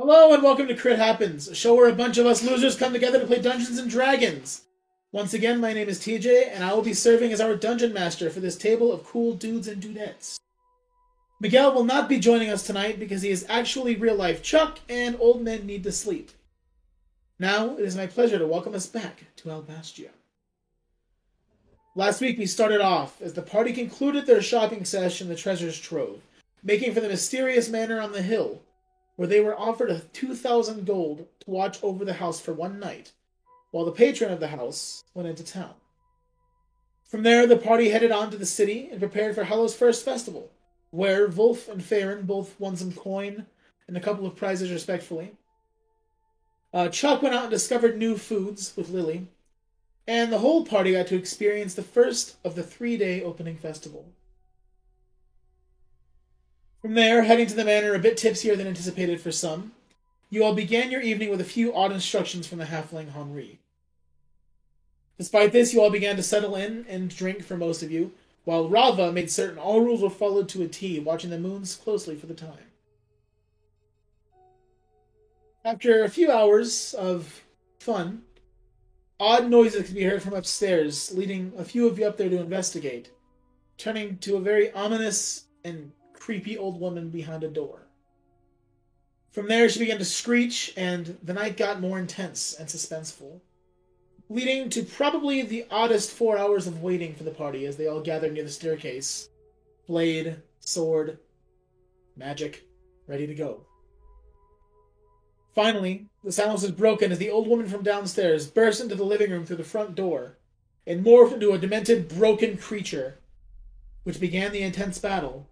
Hello and welcome to Crit Happens, a show where a bunch of us losers come together to play Dungeons and Dragons. Once again, my name is TJ, and I will be serving as our dungeon master for this table of cool dudes and dudettes. Miguel will not be joining us tonight because he is actually real life Chuck, and old men need to sleep. Now, it is my pleasure to welcome us back to Albastia. Last week, we started off as the party concluded their shopping session in the treasure's trove, making for the mysterious manor on the hill, where they were offered a 2,000 gold to watch over the house for one night, while the patron of the house went into town. From there, the party headed on to the city and prepared for Hallow's first festival, where Wulf and Farron both won some coin and a couple of prizes respectfully. Uh, Chuck went out and discovered new foods with Lily, and the whole party got to experience the first of the three day opening festival. From there, heading to the manor a bit tipsier than anticipated for some, you all began your evening with a few odd instructions from the halfling Henri. Despite this, you all began to settle in and drink for most of you, while Rauva made certain all rules were followed to a T, watching the moons closely for the time. After a few hours of fun, odd noises could be heard from upstairs, leading a few of you up there to investigate, turning to a very ominous and creepy old woman behind a door. From there, she began to screech, and the night got more intense and suspenseful, leading to probably the oddest four hours of waiting for the party as they all gathered near the staircase. Blade, sword, magic, ready to go. Finally, the silence was broken as the old woman from downstairs burst into the living room through the front door and morphed into a demented, broken creature, which began the intense battle,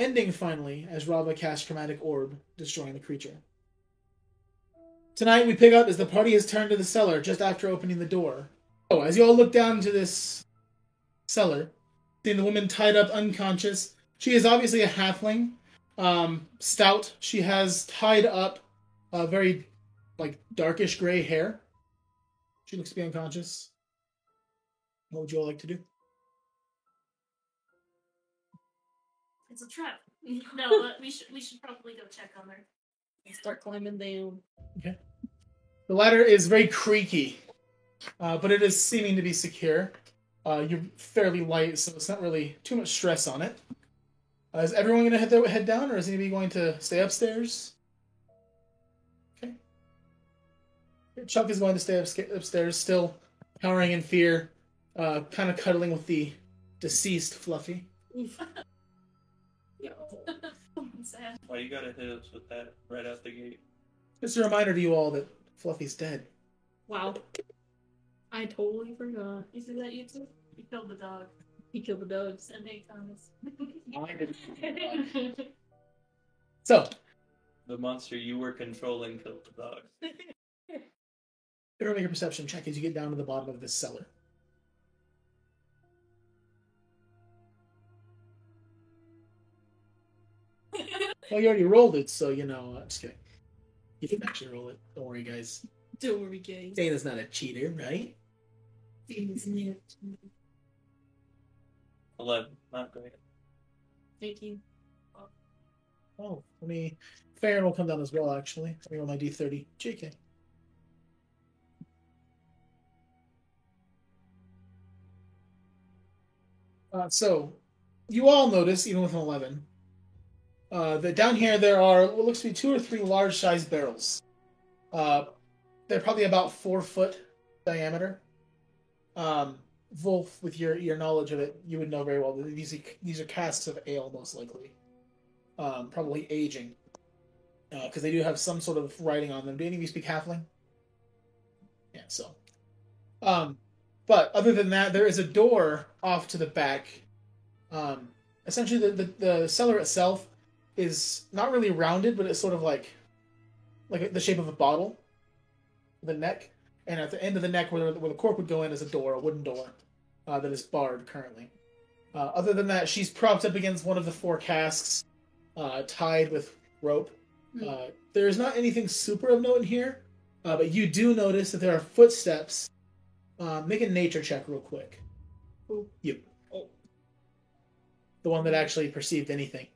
ending finally as Rauva casts Chromatic Orb, destroying the creature. Tonight we pick up as the party has turned to the cellar just after opening the door. Oh, as you all look down into this cellar, seeing the woman tied up unconscious, she is obviously a halfling, um, stout. She has tied up uh, very like darkish gray hair. She looks to be unconscious. What would you all like to do? It's a trap. No, but we should we should probably go check on her. Start climbing down. Okay. The ladder is very creaky, uh, but it is seeming to be secure. Uh, you're fairly light, so it's not really too much stress on it. Uh, is everyone going to head their head down, or is anybody going to stay upstairs? Okay. Chuck is going to stay upsca- upstairs, still cowering in fear, uh, kind of cuddling with the deceased Fluffy. Sad. Why you gotta hit us with that right out the gate? Just a reminder to you all that Fluffy's dead. Wow. I totally forgot. You see that YouTube? You killed the dog. He killed the dogs. Send eight comments. So, The monster you were controlling killed the dog. everyone make a perception check as you get down to the bottom of this cellar. Well, you already rolled it, so you know. I'm just kidding. You can actually roll it. Don't worry, guys. Don't worry, guys. Dana's not a cheater, right? Eleven. Not great. 18. Oh, let me. Farron will come down as well, actually. Let me roll my d30. JK. Uh, so, you all notice, even with an 11, uh, down here there are what looks to be two or three large sized barrels. Uh, they're probably about four foot diameter. Um, Wulf, with your, your knowledge of it, you would know very well that these, these are casks of ale, most likely um, probably aging, because they do have some sort of writing on them. Do any of you speak Halfling? Yeah, so. Um, but other than that, there is a door off to the back. Um, essentially, the, the the cellar itself is not really rounded, but it's sort of like like the shape of a bottle, the neck, and at the end of the neck, where, where the cork would go in, is a door, a wooden door, uh, that is barred currently. Uh, other than that, she's propped up against one of the four casks uh, tied with rope. Uh, there is not anything super of note in here, uh, but you do notice that there are footsteps. Uh, make a nature check real quick. Who? You. Oh. The one that actually perceived anything.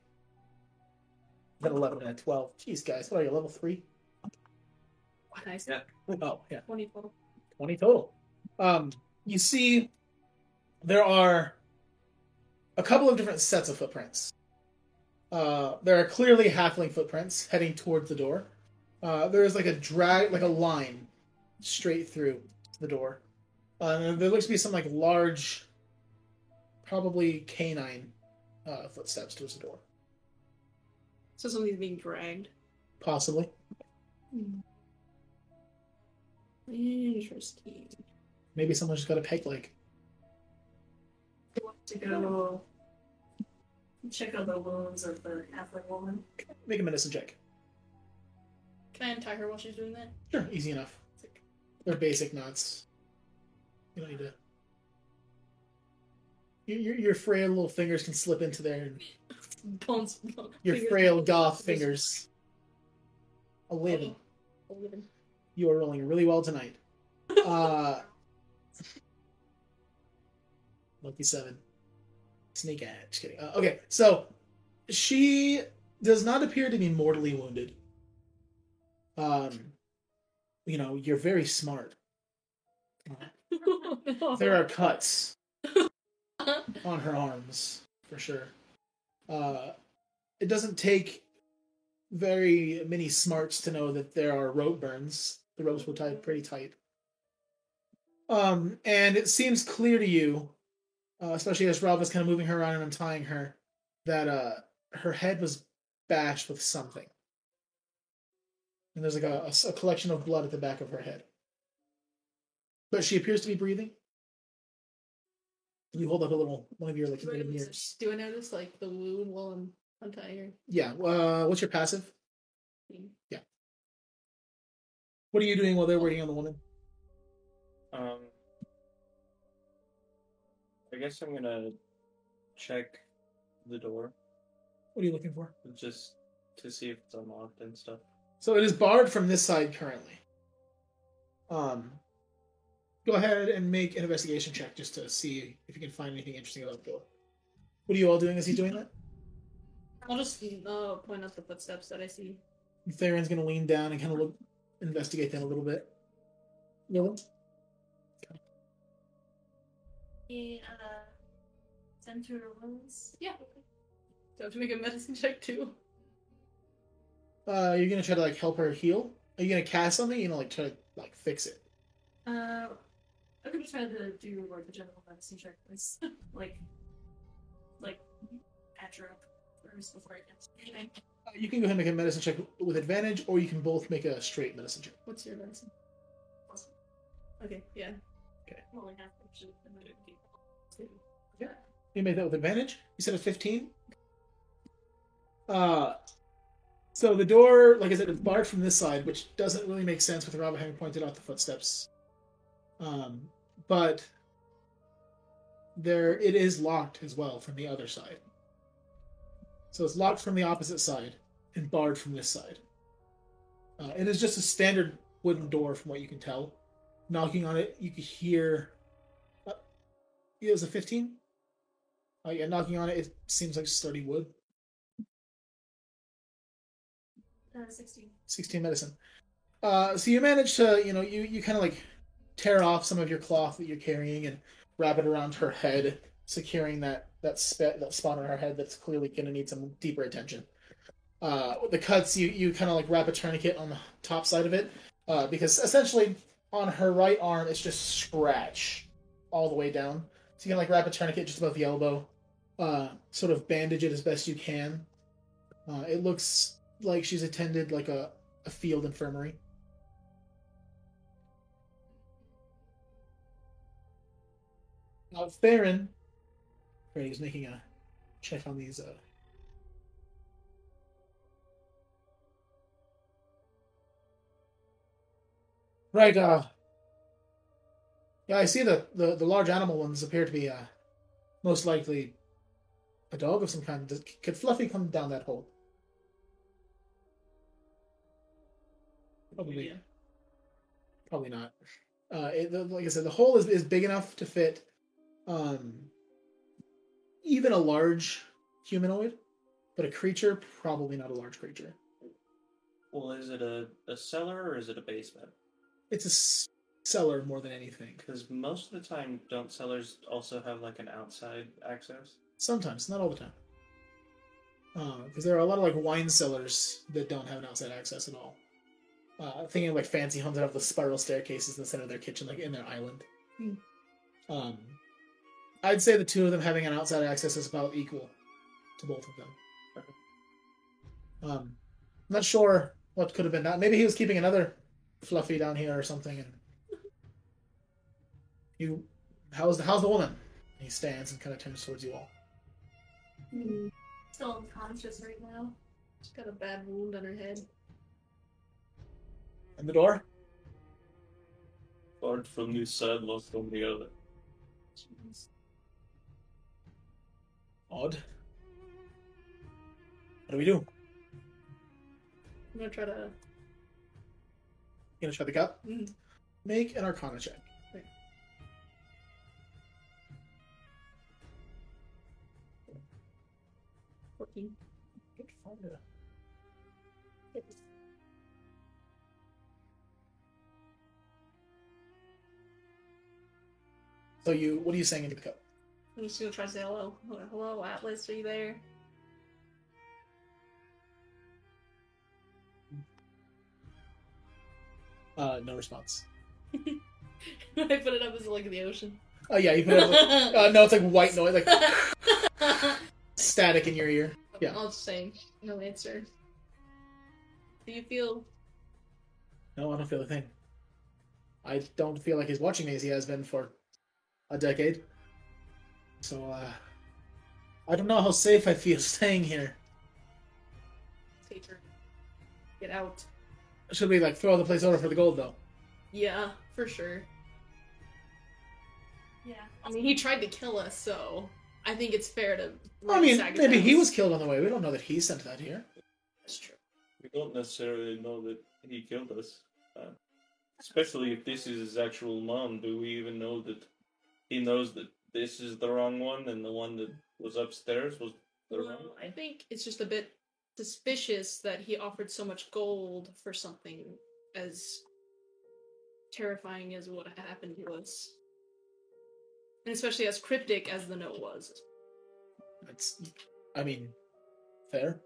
Then 11 and a 12. Jeez, guys, what are you, level 3? Nice. Yeah. Oh, yeah. 20 total. 20 total. Um, you see, there are a couple of different sets of footprints. Uh, there are clearly halfling footprints heading towards the door. Uh, there is like a drag, like a line straight through the door. Uh, and there looks to be some like large, probably canine uh, footsteps towards the door. So something's being dragged. Possibly. Hmm. Interesting. Maybe someone just got a peg leg. To go check out the wounds of the halfling woman. Make a medicine check. Can I untie her while she's doing that? Sure, easy enough. They're basic knots. You don't need to. Your, your, your frail little fingers can slip into there. And Bones. your fingers- frail goth fingers. Eleven. Eleven. You are rolling really well tonight. Uh, lucky seven. Snake eye. Just kidding. Uh, okay, so she does not appear to be mortally wounded. Um, you know, you're very smart. There are cuts on her arms for sure. Uh, it doesn't take very many smarts to know that there are rope burns. The ropes were tied pretty tight. Um, and it seems clear to you, uh, especially as Rob was kind of moving her around and untying her, that uh, her head was bashed with something. And there's like a collection of blood at the back of her head. But she appears to be breathing. You hold up a little one of your like Do I, little notice, mirrors. do I notice like the wound while I'm untying her? Yeah. Uh, what's your passive? Yeah. What are you doing while they're waiting on the woman? Um, I guess I'm gonna check the door What are you looking for? just to see if it's unlocked and stuff. So it is barred from this side currently. Um, go ahead and make an investigation check just to see if you can find anything interesting about the door. What are you all doing as he's doing that? I'll just uh, point out the footsteps that I see. Theron's gonna lean down and kind of look, investigate them a little bit. Yellow? He uh send through her wounds. Yeah. Do I have to make a medicine check too? Uh, you're gonna try to like help her heal. Are you gonna cast something? You know, like try to like fix it. Uh, I'm gonna try to do like the general medicine check first, like, like patch her up first before I get anything. Uh, you can go ahead and make a medicine check with advantage, or you can both make a straight medicine check. What's your medicine? Awesome. Okay, yeah. I'm only half potion and then it'd be two. Yeah. You made that with advantage. You said a fifteen. Uh, so the door, like I said, is barred from this side, which doesn't really make sense with Robert having pointed out the footsteps. Um, but there it is locked as well from the other side. So it's locked from the opposite side and barred from this side. Uh, it is just a standard wooden door, from what you can tell. Knocking on it, you could hear. Uh, it was a fifteen. Uh, yeah, knocking on it, it seems like sturdy wood. Uh, sixteen. 16 medicine. Uh, so you manage to, you know, you, you kind of like tear off some of your cloth that you're carrying and wrap it around her head, securing that that spot that spot on her head that's clearly going to need some deeper attention. Uh, the cuts, you you kind of like wrap a tourniquet on the top side of it, uh, because essentially on her right arm it's just scratch all the way down. So you can like wrap a tourniquet just above the elbow, uh, sort of bandage it as best you can. Uh, it looks like she's attended like a, a field infirmary. Now, Theron, right, he's making a check on these. Uh, right, uh, yeah, I see the, the, the large animal ones appear to be uh, most likely a dog of some kind. Does- Could Fluffy come down that hole? Probably. Yeah. Probably not. Uh, it, the- like I said, the hole is, is big enough to fit um, even a large humanoid. but a creature, probably not a large creature. Well, is it a, a cellar or is it a basement? It's a s- cellar more than anything. Because most of the time, don't cellars also have like an outside access? Sometimes, not all the time. Because there are a lot of like wine cellars that don't have an outside access at all. Uh, thinking of like fancy homes that have the spiral staircases in the center of their kitchen, like in their island. Hmm. Um, I'd say the two of them having an outside access is about equal to both of them. Um, I'm not sure what could have been that. Maybe he was keeping another fluffy down here or something. And you, how's the how's the woman? He stands and kind of turns towards you all. Still unconscious right now. She's got a bad wound on her head. And the door? Apart from this side, lost on the other. Odd. What do we do? I'm gonna try to. You gonna try the cup? Mm. Make an Arcana check. Fourteen. So you, what are you saying into the cup? I'm just gonna try to say hello. Hello, Atlas, are you there? Uh, no response. I put it up as like the ocean. Oh yeah, you put it. up. Like, uh, no, it's like white noise, like static in your ear. Yeah. I'll just say no answer. Do you feel No, I don't feel a thing. I don't feel like he's watching me as he has been for a decade. So, uh, I don't know how safe I feel staying here. Tater? Get out. Should we like throw the place over for the gold though? Yeah, for sure. Yeah. I mean, he tried to kill us, so I think it's fair to. I mean, maybe he was killed on the way. We don't know that he sent that here. That's true. We don't necessarily know that he killed us. Uh, especially if this is his actual mom. Do we even know that he knows that this is the wrong one and the one that was upstairs was the wrong one? I think it's just a bit suspicious that he offered so much gold for something as terrifying as what happened to us. And especially as cryptic as the note was. That's, I mean, fair.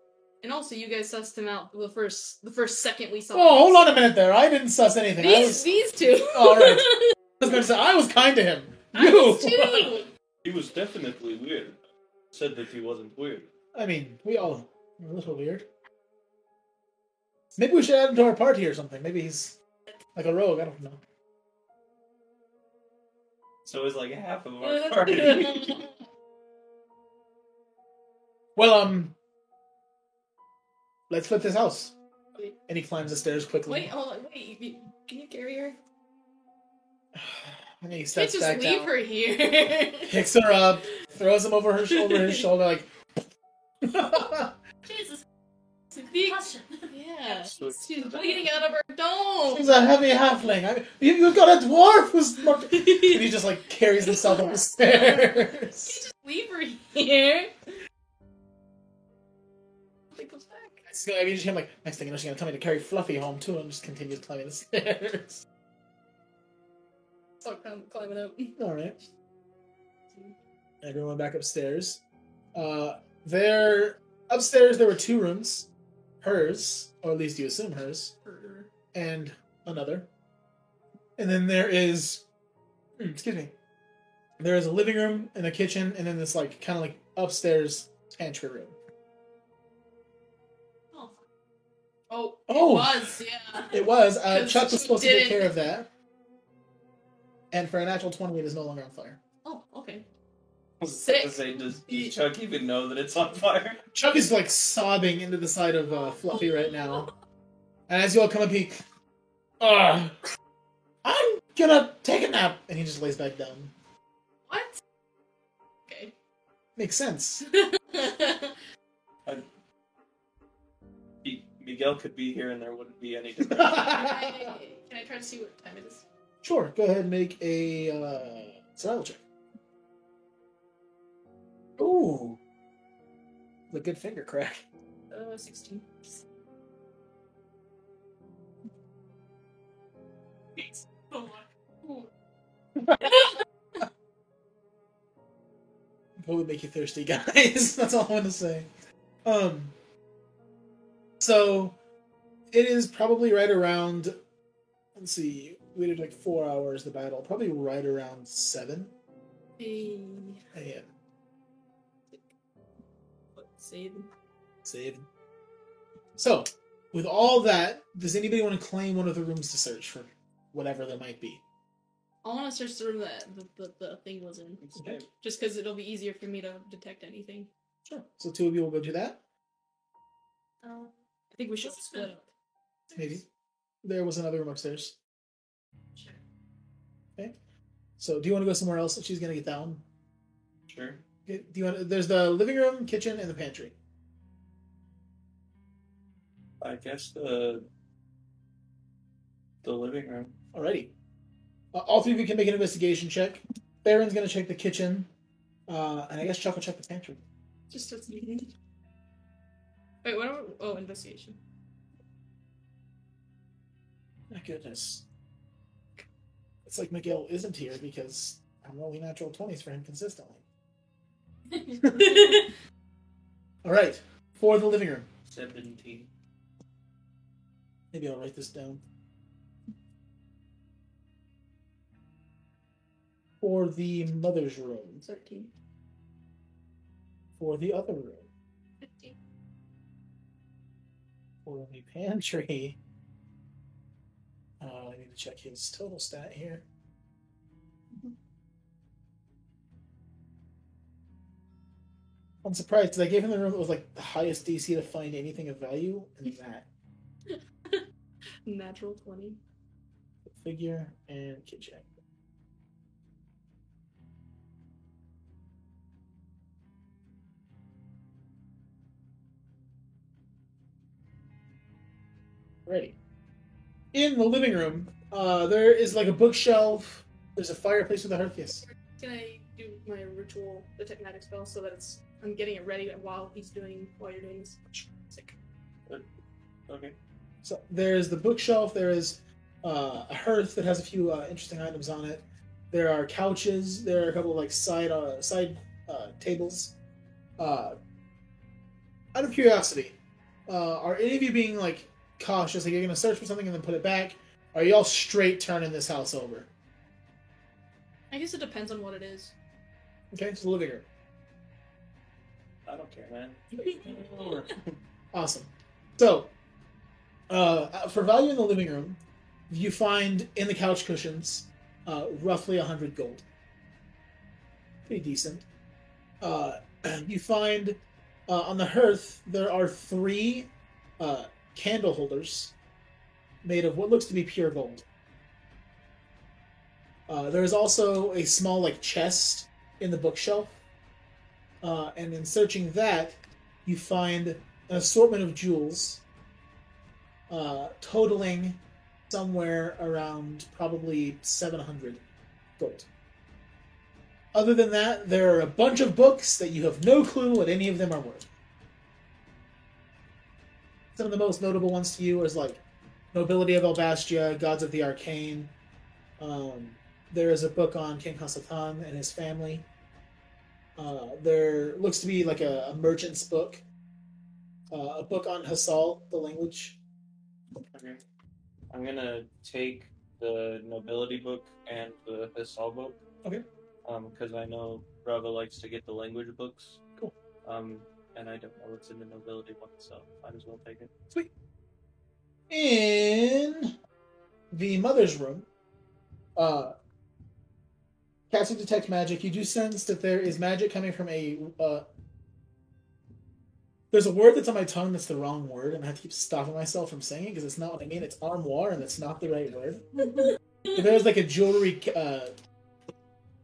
And also, you guys sussed him out the first the first second we saw. Oh, hold on a minute there. I didn't suss anything. I These was, these two. All right. I was going to say I was kind to him. I You. was too. He was definitely weird. Said that he wasn't weird. I mean, we all are a little weird. Maybe we should add him to our party or something. Maybe he's like a rogue. I don't know. So it's like half of our party. Well, um, let's flip this house. Wait. And he climbs the stairs quickly. Wait, hold on, wait. Can you carry her? And he Can't steps just back leave down, her here. picks her up, throws him over her shoulder, his shoulder, like. Jesus. The- Concussion. yeah, So- she's bleeding out of her dome. He's a heavy halfling. I mean, you, you've got a dwarf who's. More... and he just like carries himself up the stairs. just leave her here. He goes back. It's gonna be just him like next thing you know she's gonna tell me to carry Fluffy home too and just continues climbing the stairs. Start clim- climbing up. Alright. Everyone back upstairs. Uh there upstairs there were two rooms. Hers, or at least you assume hers, and another. And then there is hmm, excuse me. There is a living room and a kitchen and then this like kinda like upstairs pantry room. Oh, Oh, Oh. it was, yeah. It was. Uh, 'Cause Chuck was supposed to take didn't- care of that. And for a natural 20, it is no longer on fire. Oh, okay. I was about Sick. to say, does, does Chuck even know that it's on fire? Chuck is like sobbing into the side of uh, Fluffy right now. And as you all come up, he. Ugh. I'm gonna take a nap. And he just lays back down. What? Okay. Makes sense. Mi- Miguel could be here and there wouldn't be any can, difference. I, can I try to see what time it is? Sure, go ahead and make a uh, survival check. Ooh. a good finger crack. Uh, 16. Oh, Ooh. What would make you thirsty, guys? That's all I want to say. Um. So, it is probably right around. Let's see. We did like four hours the battle. Probably right around seven Hey. a.m. What, save? Save. So, with all that, does anybody want to claim one of the rooms to search for whatever there might be? I want to search the room that the, the, the thing was in. Okay. Just because it'll be easier for me to detect anything. Sure. So two of you will go do that. Um, I think we should split split. up. Maybe. There was another room upstairs. Sure. Okay. So do you want to go somewhere else if she's gonna get down? Sure. Okay, Do you want? There's the living room, kitchen, and the pantry. I guess the the living room. Alrighty. Uh, all three of you can make an investigation check. Baron's gonna check the kitchen, uh, and I guess Chuck will check the pantry. Just starts meeting. Wait, what are we... Oh, investigation. My goodness. It's like Miguel isn't here because I'm rolling natural twenties for him consistently. All right, for the living room. Seventeen. Maybe I'll write this down. For the mother's room. 13. For the other room. 15. For the pantry. Uh, I need to check his total stat here. I'm surprised because I gave him the room that was like the highest DC to find anything of value, and that Natural 20. figure and kid check. Ready. In the living room, uh, there is like a bookshelf. There's a fireplace with a hearth. Yes. Can I do my ritual the magic spell so that it's I'm getting it ready while he's doing while you're doing this? Sick. Okay. So there's the bookshelf. There is uh, a hearth that has a few uh, interesting items on it. There are couches. There are a couple of like side uh, side uh, tables. Uh, out of curiosity, uh, are any of you being like cautious? Like you're gonna search for something and then put it back? Are you all straight turning this house over? I guess it depends on what it is. Okay, it's the living room. I don't care, man. Awesome. So, uh, for value in the living room, you find in the couch cushions uh, roughly 100 gold. Pretty decent. Uh, you find uh, on the hearth there are three uh, candle holders made of what looks to be pure gold. Uh, there is also a small like chest in the bookshelf, uh, and in searching that, you find an assortment of jewels, uh, totaling somewhere around probably 700 gold. Other than that, there are a bunch of books that you have no clue what any of them are worth. Some of the most notable ones to you is like Nobility of Albastia, Gods of the Arcane. Um, there is a book on King Hasatan and his family. Uh, there looks to be like a, a merchant's book, uh, a book on Hassal, the language. Okay. I'm gonna take the nobility book and the Hassal book. Okay. Um, because I know Rauva likes to get the language books. Cool. Um, and I don't know what's in the nobility one, so might as well take it. Sweet. In the mother's room, uh, casting detect magic, you do sense that there is magic coming from a. Uh, there's a word that's on my tongue that's the wrong word, and I have to keep stopping myself from saying it because it's not what I mean. It's armoire, and that's not the right word. But there's like a jewelry. Uh,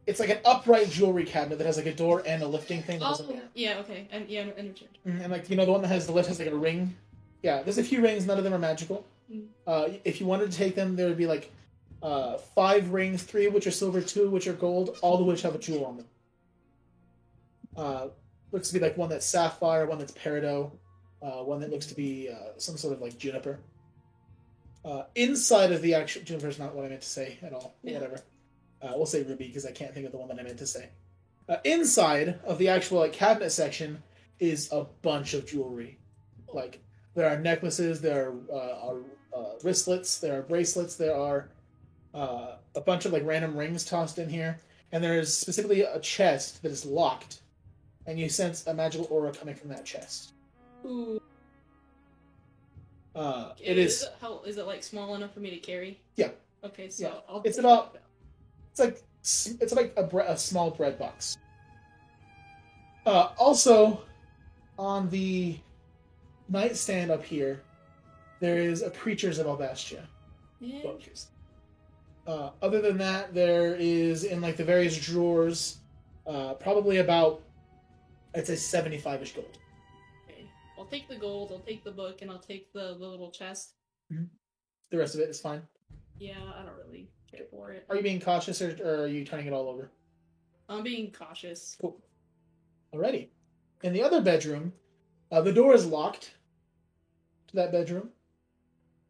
it's like an upright jewelry cabinet that has like a door and a lifting thing. That Oh, yeah, okay. And yeah, and. Mm, And like you know, the one that has the lift has like a ring. Yeah, there's a few rings. None of them are magical. Mm. Uh, if you wanted to take them, there would be like uh, five rings, three of which are silver, two of which are gold, all of which have a jewel on them. Uh, looks to be like one that's sapphire, one that's peridot, uh, one that looks to be uh, some sort of like juniper. Uh, inside of the actual juniper is not what I meant to say at all. Yeah. Whatever. Uh, we'll say ruby because I can't think of the one that I meant to say. Uh, inside of the actual like cabinet section is a bunch of jewelry. Like there are necklaces, there are, uh, are uh, wristlets, there are bracelets, there are uh, a bunch of like random rings tossed in here, and there is specifically a chest that is locked, and you sense a magical aura coming from that chest. Ooh. Uh, it is. it- how is it like small enough for me to carry? Yeah. Okay, so Yeah. I'll It's about-. It's like it's like a, bre- a small bread box. Uh, also, on the nightstand up here, there is a Preachers of Albastia. book. Uh, other than that, there is in like the various drawers, uh, probably about I'd say seventy-five ish gold. Okay. I'll take the gold. I'll take the book, and I'll take the, the little chest. The rest of it is fine. Yeah, I don't really for it. Are you being cautious or, or are you turning it all over? I'm being cautious. Cool. Alrighty. In the other bedroom, uh, the door is locked to that bedroom.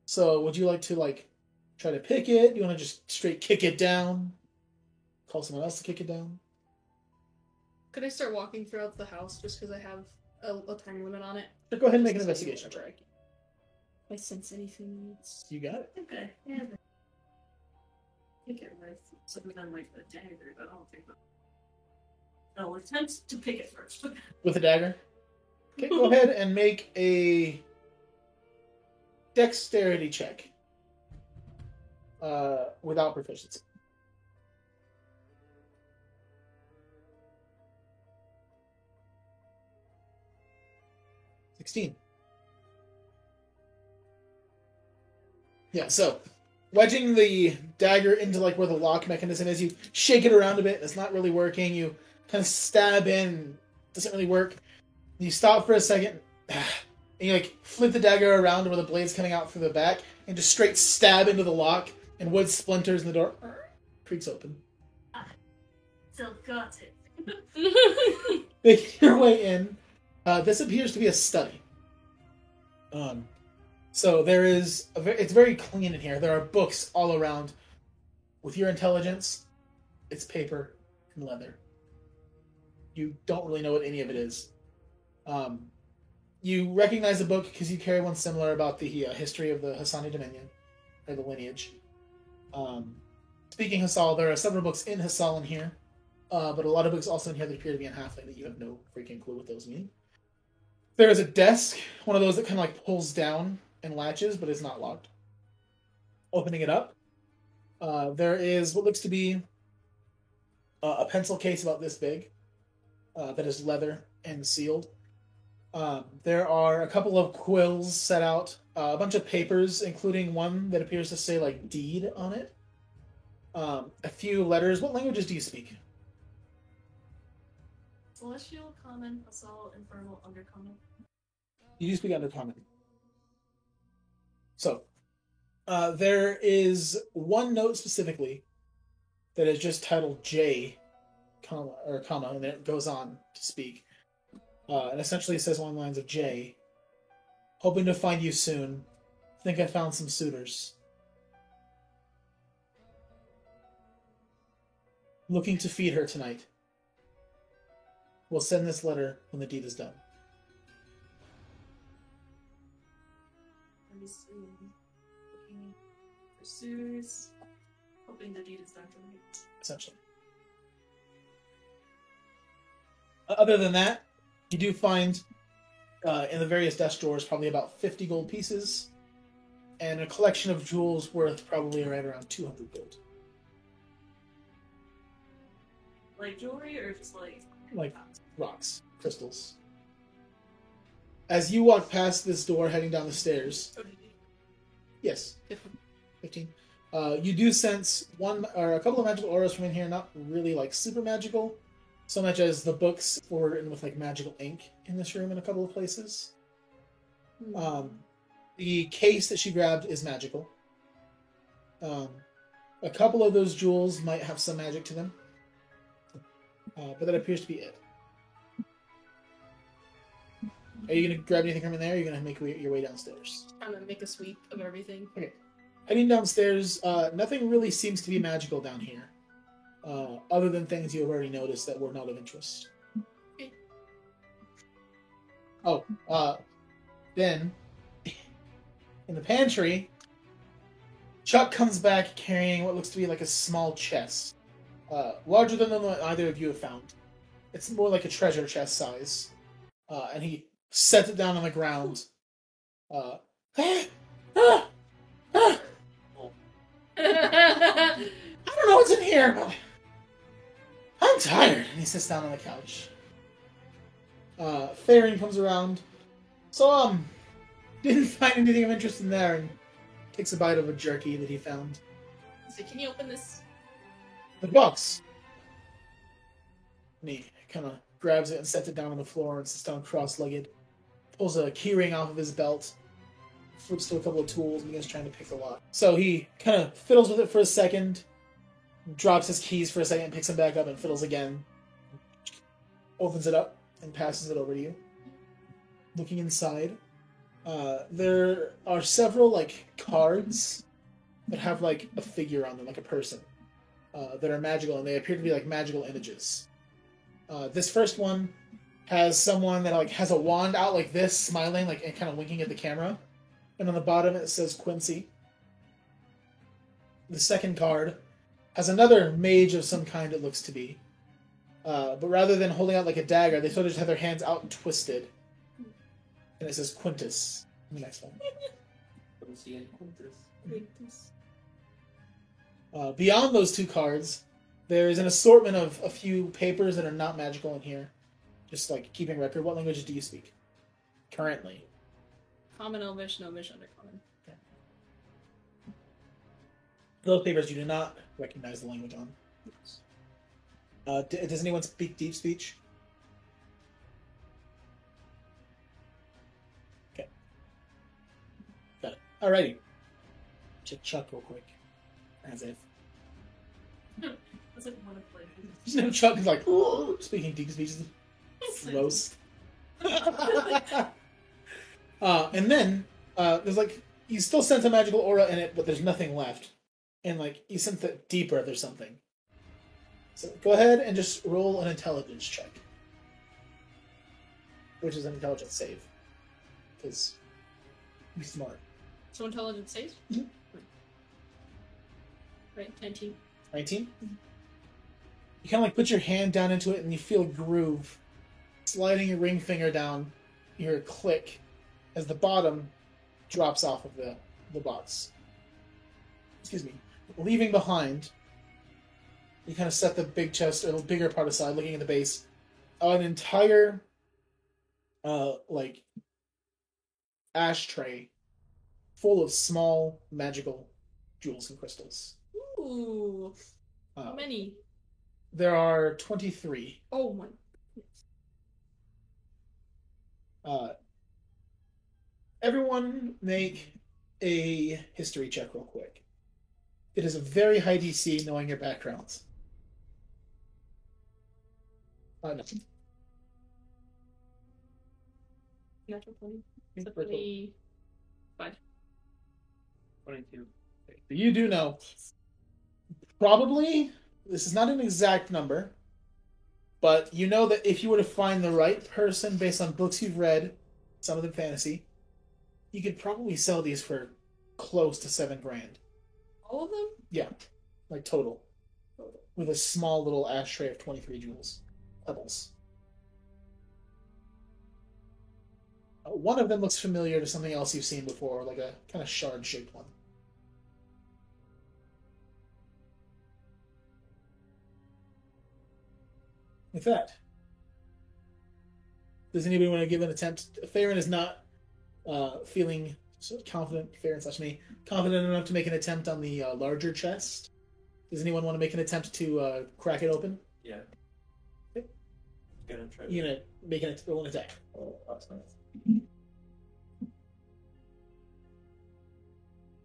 So, would you like to like try to pick it? You want to just straight kick it down? Call someone else to kick it down? Could I start walking throughout the house just because I have a, a time limit on it? Go ahead and make an investigation check. I I sense anything, it's You got it. Okay, yeah. Think it was something on like the dagger, but I don't think. I'll attempt to pick it first. With a dagger. Okay, go ahead and make a dexterity check. Uh, without proficiency. Sixteen. Yeah, so wedging the dagger into like where the lock mechanism is, you shake it around a bit. It's not really working. You kind of stab in, doesn't really work. You stop for a second, and you like flip the dagger around where the blade's coming out through the back, and just straight stab into the lock, and wood splinters, and the door creaks open. Still got it. Making your way in, uh, this appears to be a study. Um, so there is it's very clean in here. There are books all around. With your intelligence, it's paper and leather. You don't really know what any of it is. Um, you recognize the book because you carry one similar about the uh, history of the Hassani Dominion, or the lineage. Um, speaking Hassal, there are several books in Hassal in here, uh, but a lot of books also in here that appear to be in Halfling that you have no freaking clue what those mean. There is a desk, one of those that kind of like pulls down and latches, but it's not locked. Opening it up, uh, there is what looks to be uh, a pencil case about this big uh, that is leather and sealed. Um, there are a couple of quills set out, uh, a bunch of papers, including one that appears to say like deed on it. Um, a few letters. What languages do you speak? Celestial, common, Hassal, infernal, undercommon. You do speak Undercommon. So, uh, there is one note specifically that is just titled J, comma or comma, and then it goes on to speak. Uh, and essentially it says along the lines of J, hoping to find you soon. Think I found some suitors. Looking to feed her tonight. We'll send this letter when the deed is done. See. Looking pursues. Hoping the deed is done for me. essentially. Other than that, you do find uh, in the various desk drawers probably about 50 gold pieces and a collection of jewels worth probably right around 200 gold. Like jewelry or just like. Like rocks, crystals. As you walk past this door heading down the stairs, yes, 15. Uh, you do sense one or a couple of magical auras from in here, not really like super magical, so much as the books were written with like magical ink in this room in a couple of places. Um, the case that she grabbed is magical. Um, a couple of those jewels might have some magic to them, uh, but that appears to be it. Are you gonna grab anything from in there? Or are you gonna make your way downstairs? I'm gonna make a sweep of everything. Heading downstairs, uh, nothing really seems to be magical down here, uh, other than things you have already noticed that were not of interest. Okay. Oh, uh, then in the pantry, Chuck comes back carrying what looks to be like a small chest, uh, larger than the one either of you have found. It's more like a treasure chest size, uh, and he sets it down on the ground. Uh, ah, ah, ah. I don't know what's in here, but I'm tired. And he sits down on the couch. Uh, comes around. So, um, didn't find anything of interest in there and takes a bite of a jerky that he found. so can you open this? The box. And he kind of grabs it and sets it down on the floor and sits down cross-legged. Pulls a keyring off of his belt. Flips to a couple of tools and begins trying to pick the lock. So he kind of fiddles with it for a second, drops his keys for a second, picks them back up, and fiddles again. Opens it up and passes it over to you. Looking inside, uh, there are several like cards that have like a figure on them, like a person, uh, that are magical, and they appear to be like magical images. Uh, this first one has someone that like has a wand out like this, smiling, like and kind of winking at the camera, and on the bottom it says Quincy. The second card has another mage of some kind. It looks to be, uh, but rather than holding out like a dagger, they sort of just have their hands out and twisted, and it says Quintus. The next one. Couldn't see any Quintus. Uh, beyond those two cards, there is an assortment of a few papers that are not magical in here. Just like keeping record. What languages do you speak currently? Common Elvish, Gnomish, Undercommon. Those papers you do not recognize the language on. Uh, d- does anyone speak deep speech? Okay. Got it. Alrighty. Check Chuck real quick. As if. That's like one of like. You know, Chuck is like, speaking deep speech. Gross. uh, and then uh, there's like you still sense a magical aura in it, but there's nothing left. And like you sense that deeper there's something. So go ahead and just roll an intelligence check, which is an intelligence save, because be smart. So intelligence saves? Mhm. Right, 19. 19? You kind of like put your hand down into it and you feel groove. Sliding your ring finger down, you hear a click as the bottom drops off of the, the box. Excuse me. Leaving behind, you kind of set the big chest or the bigger part aside, looking at the base. An entire, uh, like, ashtray full of small magical jewels and crystals. Ooh. Uh, How many? There are 23. Oh my. Uh, everyone make a history check real quick. It is a very high DC knowing your backgrounds. Uh, no. Natural 20. Make So for a total. 25. Twenty-two. You do know. Probably, this is not an exact number, but you know that if you were to find the right person based on books you've read, some of them fantasy, you could probably sell these for close to seven grand. All of them? Yeah, like total. With a small little ashtray of 23 jewels. Pebbles. Uh, one of them looks familiar to something else you've seen before, like a kind of shard shaped one. With that, does anybody want to give an attempt? Farron is not uh, feeling so confident, Farron slash me, confident enough to make an attempt on the uh, larger chest. Does anyone want to make an attempt to uh, crack it open? Yeah. Okay. Gonna try. You gonna make an roll an attack? Oh, awesome.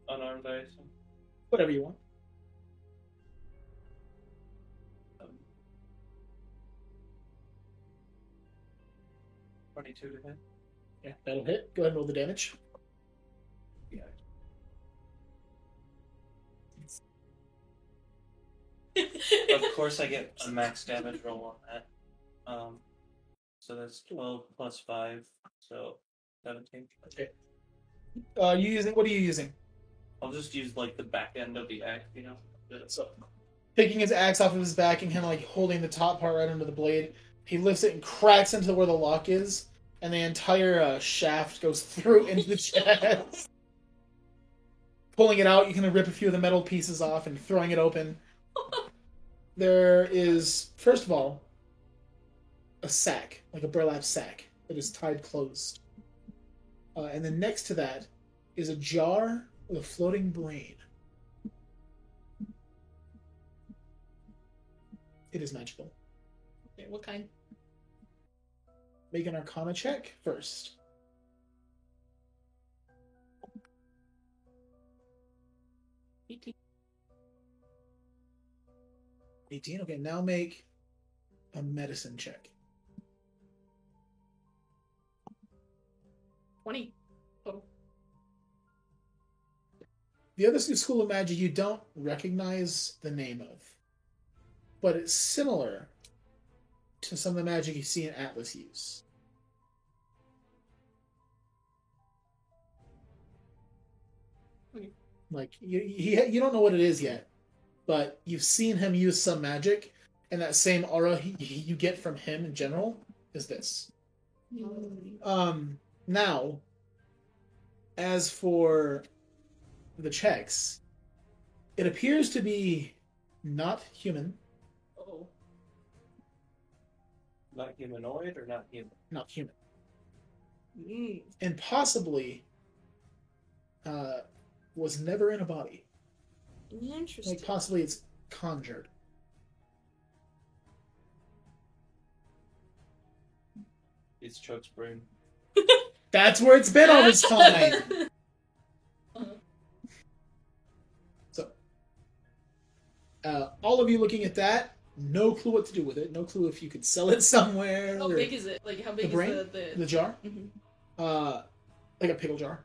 Unarmed, I assume. Whatever you want. 22 to hit. Yeah, that'll hit. Go ahead and roll the damage. Yeah. of course, I get a max damage roll on that. Um, so that's 12 plus 5, so 17. Okay. Uh, are you using, what are you using? I'll just use like the back end of the axe, you know? So, picking his axe off of his back and kind of like holding the top part right under the blade, he lifts it and cracks into where the lock is and the entire uh, shaft goes through into the chest. Pulling it out, you can rip a few of the metal pieces off and throwing it open. There is, first of all, a sack, like a burlap sack, that is tied closed. Uh, and then next to that is a jar with a floating brain. It is magical. Okay, what kind? Make an arcana check first. Eighteen. 18. Okay, now make a medicine check. Twenty. Total. The other school of magic you don't recognize the name of, but it's similar to some of the magic you see in Atlas use. Like you, you don't know what it is yet, but you've seen him use some magic, and that same aura he- you get from him in general is this. Um, now, as for the checks, it appears to be not human, Not humanoid or not human. not human, Mm. and possibly uh, was never in a body. Interesting. Like possibly it's conjured. It's Chuck's brain. That's where it's been all this time. so, uh, all of you looking at that, no clue what to do with it. No clue if you could sell it somewhere. How big is it? Like how big The brain? is the the? the jar? Mhm. Uh, like a pickle jar.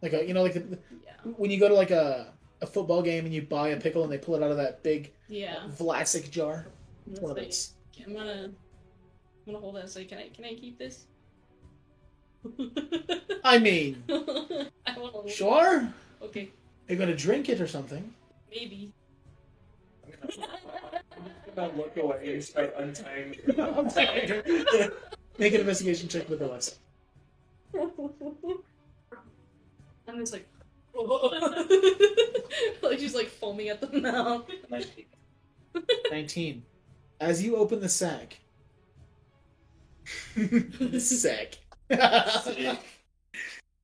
Like a you know like the, Yeah. when you go to like a a football game and you buy a pickle and they pull it out of that big Yeah. Vlasic jar. That's One of those. I'm gonna. I'm gonna hold that. So can I? Can I keep this? I mean, I want sure. Okay. Are You're gonna drink it or something. Maybe. About look away and start untying. Make an investigation check with Alexa. I'm just like. like she's like foaming at the mouth. Nineteen. As you open the sack. the sack.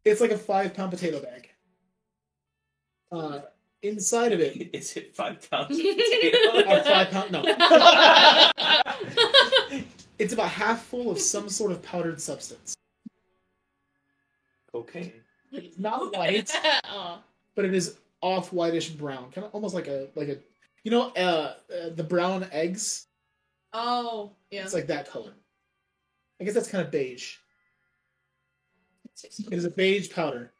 it's like a five pound potato bag. Uh, inside of it Is it five pounds of potato? five pound. No, it's about half full of some sort of powdered substance. Cocaine. It's not white, Aw. but it is off whitish brown, kind of almost like a like a you know uh, uh the brown eggs. Oh, yeah. It's like that color. I guess that's kind of beige. It is a beige powder.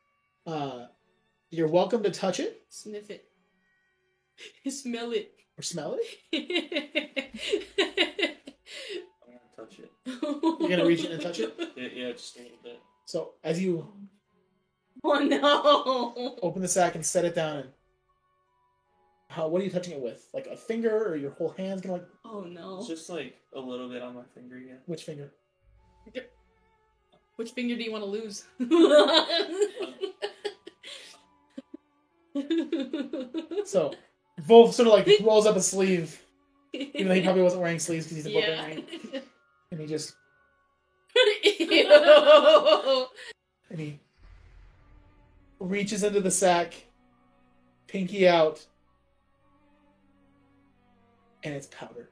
Uh, you're welcome to touch it Sniff it. Smell it. or smell it. I'm gonna touch it. You're gonna reach in and touch it? Yeah, yeah, just a little bit. So as you Oh no! open the sack and set it down, and how what are you touching it with? Like a finger or your whole hand's gonna like Oh no! It's just like a little bit on my finger, yeah. which finger? Which finger do you want to lose? Um, So Wulf sort of like rolls up a sleeve, even though he probably wasn't wearing sleeves because he's a yeah. barbarian, and he just Ew. and he reaches into the sack, pinky out, and it's powder.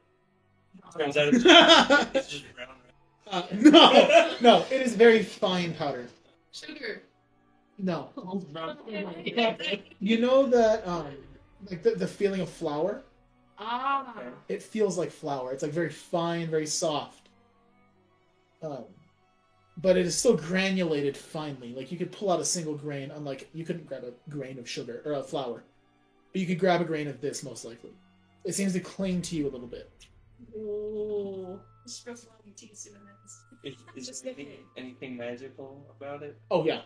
Turns out it's, uh, it's just brown. no, no, it is very fine powder. Sugar. No, you know that um, like the, the feeling of flour. Ah. It feels like flour. It's like very fine, very soft. Um, but it is still granulated finely. Like you could pull out a single grain, unlike you couldn't grab a grain of sugar or a flour, but you could grab a grain of this most likely. It seems to cling to you a little bit. Ooh. Just rough along to see what. Is, is Just anything, anything magical about it? Oh yeah,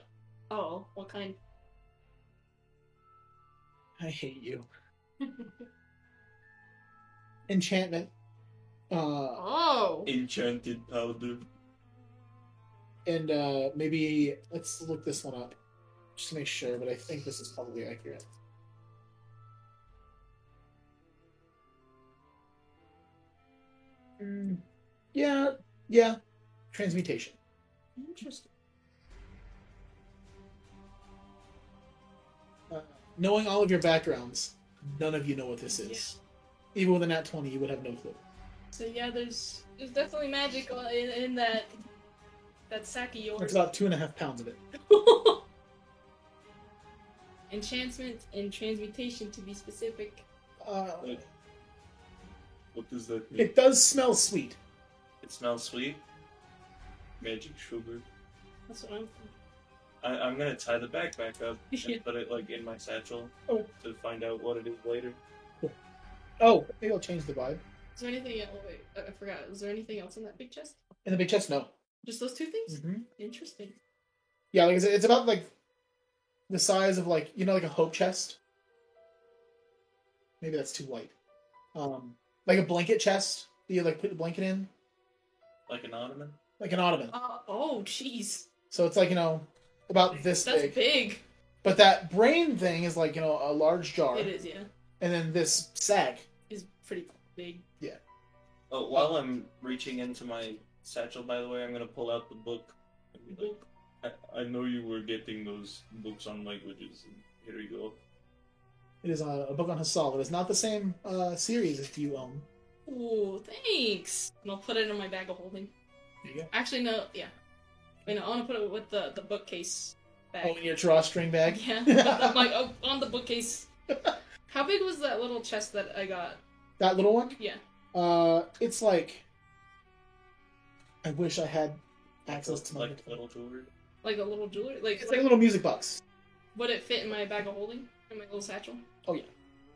Oh, what kind? I hate you. Enchantment. Uh, Oh. Enchanted powder. and uh, maybe let's look this one up just to make sure. But I think this is probably accurate. Mm, yeah, yeah. Transmutation. Interesting. Knowing all of your backgrounds, none of you know what this is. Even with a nat twenty, you would have no clue. So yeah, there's there's definitely magic uh, in, in that that sack of yours. It's about two and a half pounds of it. Enchantment and transmutation, to be specific. Uh, What, what does that mean? it does smell sweet. It smells sweet. Magic sugar. That's what I'm. I, I'm gonna tie the bag back up Yeah. and put it like in my satchel Oh. to find out what it is later. Oh, maybe I'll change the vibe. Is there anything else? Wait, I I forgot. Is there anything else in that big chest? In the big chest, no. Just those two things? hmm Interesting. Yeah, like I it's about like the size of like you know like a hope chest. Maybe that's too light. Um, like a blanket chest. that You like put the blanket in, Like an ottoman. like an ottoman. Uh, oh, jeez. So it's like you know about this That's big. big. But that brain thing is like you know a large jar, It is, yeah. and then this sack. Is pretty big. Yeah. Oh, while I'm reaching into my satchel, by the way, I'm gonna pull out the book. And be like, I, I know you were getting those books on languages. And here you go. It is a, a book on Hassal. It is not the same uh, series as you own. Ooh, thanks. And I'll put it in my bag of holding. There you go. Actually, no, yeah. I mean, I want to put it with the, the bookcase bag. Oh, in your drawstring bag. Yeah, I'm like oh, on the bookcase. How big was that little chest that I got? that little one. Yeah. Uh, it's like. I wish I had access to my. like little jewelry. Like a little jewelry? Like, It's like a little music box. would it fit in my bag of holding? In my little satchel? Oh, yeah.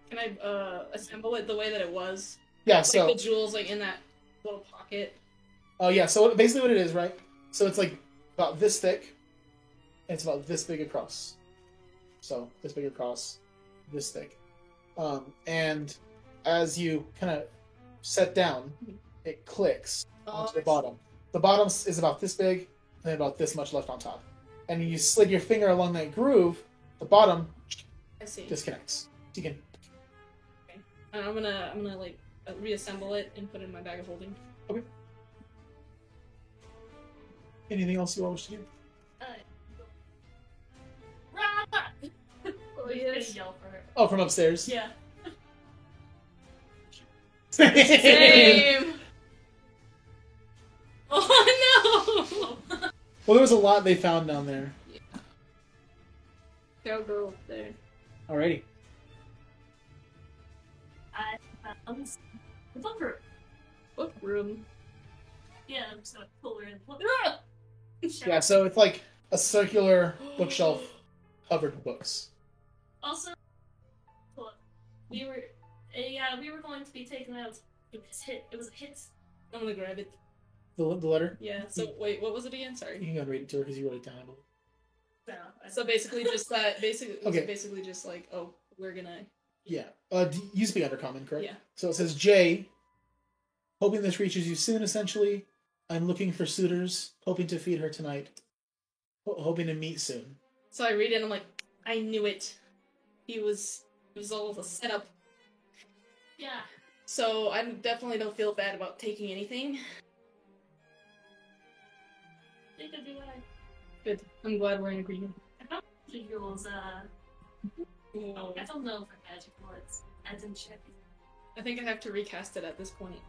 Can I uh, assemble it the way that it was? Yeah. Like So. the jewels, like in that little pocket. Oh yeah. So basically, what it is, right? So it's like about this thick. And it's about this big across. So this big across, this thick, um, and as you kind of set down, it clicks onto the bottom. The bottom is about this big, and then about this much left on top. And you slid your finger along that groove. The bottom I see. disconnects. You can. And I'm gonna, I'm gonna like uh, reassemble it and put it in my bag of holding. Anything else you all wish to do? Uh, Rah! Oh, He's yes. yell for her. Oh, from upstairs. Yeah. Same. oh no! well, there was a lot they found down there. I'll go up there. Alrighty. I found the book room. Book room. Yeah, I'm just gonna pull her in. Look! Yeah, so it's like a circular bookshelf covered with books. Also, we were, uh, yeah, we were going to be taken out. It was hit. It was a hit. I'm gonna grab it. The, the letter. Yeah. So wait, what was it again? Sorry. You Sorry. can go read it to her because you wrote it down. I. So, basically, just that. Basically, Okay. basically just like, oh, we're gonna. Yeah. Uh, d- you speak undercommon, correct? Yeah. So it says Jay, hoping this reaches you soon. Essentially, I'm looking for suitors, hoping to feed her tonight, Ho- hoping to meet soon. So I read it. and I'm like, I knew it. He was. It was all a setup. yeah. So I definitely don't feel bad about taking anything. They could do that. Good. I'm glad we're in agreement. I found Jewel's, uh, oh, I don't know for magic words. I didn't check. I think I have to recast it at this point.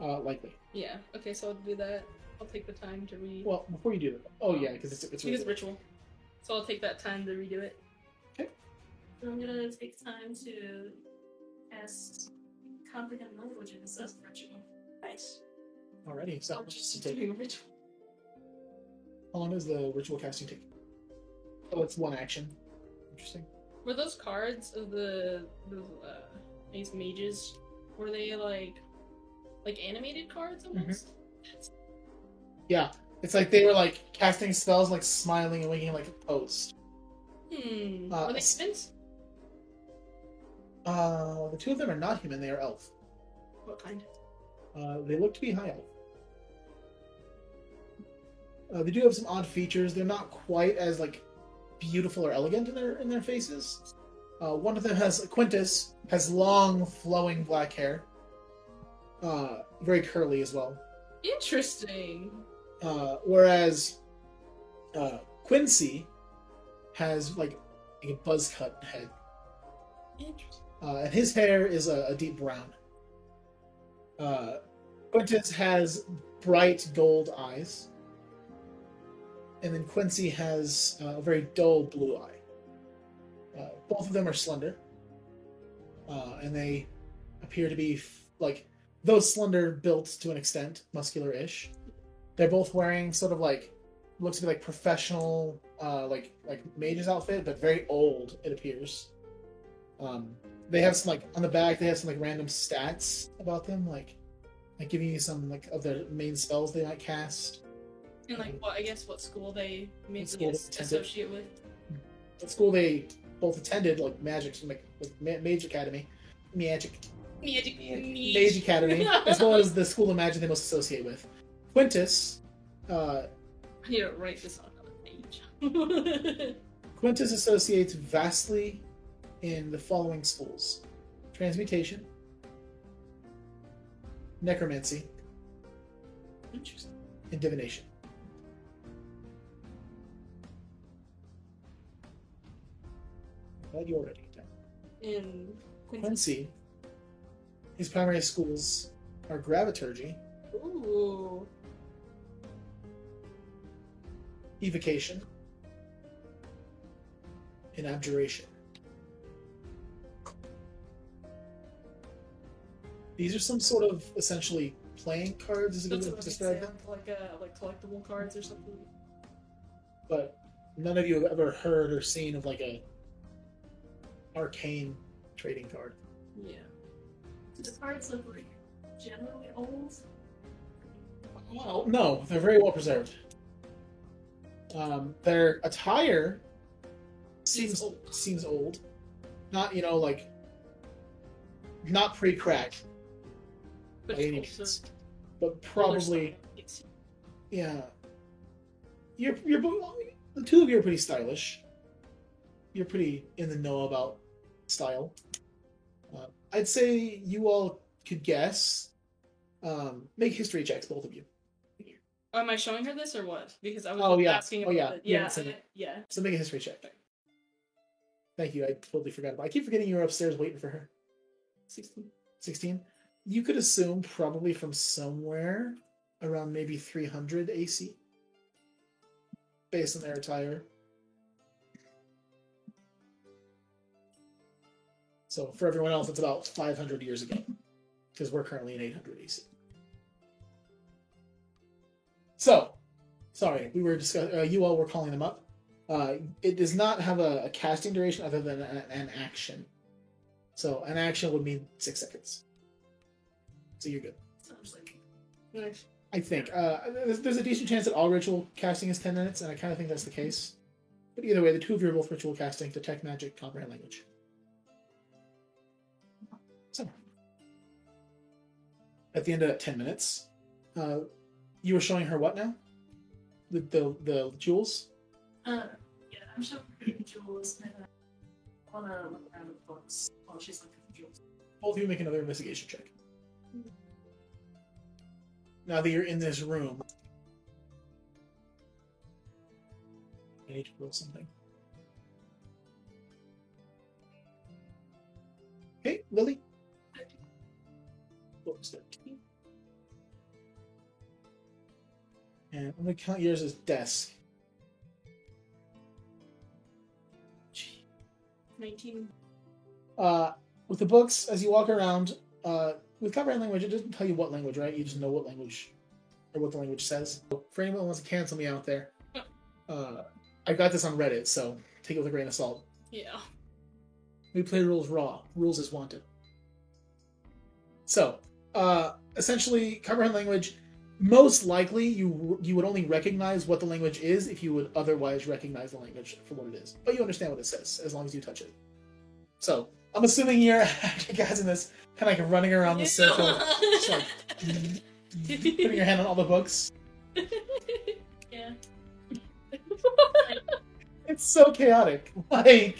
Uh, likely. Yeah. Okay, so I'll do that. I'll take the time to read. Well, before you do that. Oh yeah, because it's it's I think it's ritual. ritual. So I'll take that time to redo it. Okay. I'm gonna take time to cast comprehend languages as ritual. Nice. Alrighty. So I'm just you take doing a ritual. How long does the ritual casting take? Oh, it's one action. Interesting. Were those cards of the the uh, these mages? Were they like like animated cards almost? Yeah, it's like they were like casting spells, like smiling and winking like a post. Hmm. Uh, Were they humans? Uh, the two of them are not human; they are elf. What kind? Uh, they look to be high elf. Uh, they do have some odd features. They're not quite as like beautiful or elegant in their in their faces. Uh, one of them has Quintus has long, flowing black hair, uh, very curly as well. Interesting. Uh, whereas uh, Quincy has like a buzz cut head, Interesting. uh, and his hair is a, a deep brown. Uh, Quintus has bright gold eyes, and then Quincy has uh, a very dull blue eye. Uh, both of them are slender, uh, and they appear to be f- like though slender, built to an extent, muscular-ish. They're both wearing sort of like looks to be like professional, uh, like like mage's outfit, but very old. It appears. Um, they have some like on the back. They have some like random stats about them, like like giving you some like of their main spells they might cast. And like what? I guess what school they mainly school they as- attended. associate with? At school they both attended, like magic, like, like Ma- Mage Academy, Magic Magic. Mage Academy, as well as the school of magic they most associate with. Quintus, uh, I need to write this on another page. Quintus associates vastly in the following schools: transmutation, necromancy, Interesting. and divination. Glad you already done. In Quincy. Quincy, his primary schools are graviturgy, Ooh. evocation, and abjuration. These are some sort of essentially playing cards, is a good That's what to describe them. like uh, like collectible cards or something. But none of you have ever heard or seen of like a arcane trading card. Yeah. Do the cards look like generally old? Well, no, they're very well preserved. Um, their attire seems Seems old. seems old. Not you know like not pre-cracked But by any it's means, also but probably yeah. You're you're the two of you are pretty stylish. You're pretty in the know about style. I'd say you all could guess. Um, make history checks, both of you. Oh, am I showing her this or what? Because I was Oh, yeah. asking Oh, yeah. it. You Yeah. haven't seen I- it. yeah. So make a history check. Thank you. I totally forgot about. I keep forgetting you were upstairs waiting for her. Sixteen. 16. You could assume probably from somewhere around maybe 300 AC based on their attire. So for everyone else, it's about 500 years ago because we're currently in 800 AC. So, sorry, we were discussing. Uh, you all were calling them up. Uh, it does not have a, a casting duration other than an, an action. So an action would mean six seconds. So you're good. Sounds like Nice. I think. Uh, there's, there's a decent chance that all ritual casting is 10 minutes, and I kind of think that's the case. But either way, the two of you are both ritual casting, detect magic, comprehend language. At the end of that 10 minutes, uh, you were showing her what now? The, the, the jewels? uh yeah, I'm showing her the jewels and I wanna look around the books while she's looking for jewels. Both of you make another investigation check. Now that you're in this room, I need to roll something. Okay, Lily. What was 13? And I'm gonna count yours as desk. Nineteen. Uh, with the books, as you walk around, uh, with copyright language, it doesn't tell you what language, right? You just know what language, or what the language says. For anyone who wants to cancel me out there, Uh, I got this on Reddit, so take it with a grain of salt. Yeah. We play rules raw. Rules as wanted. So, uh, essentially, comprehend language. Most likely, you you would only recognize what the language is if you would otherwise recognize the language for what it is. But you understand what it says as long as you touch it. So, I'm assuming you're you guys in this kind of like running around the circle, just like putting your hand on all the books. Yeah. It's so chaotic. Like,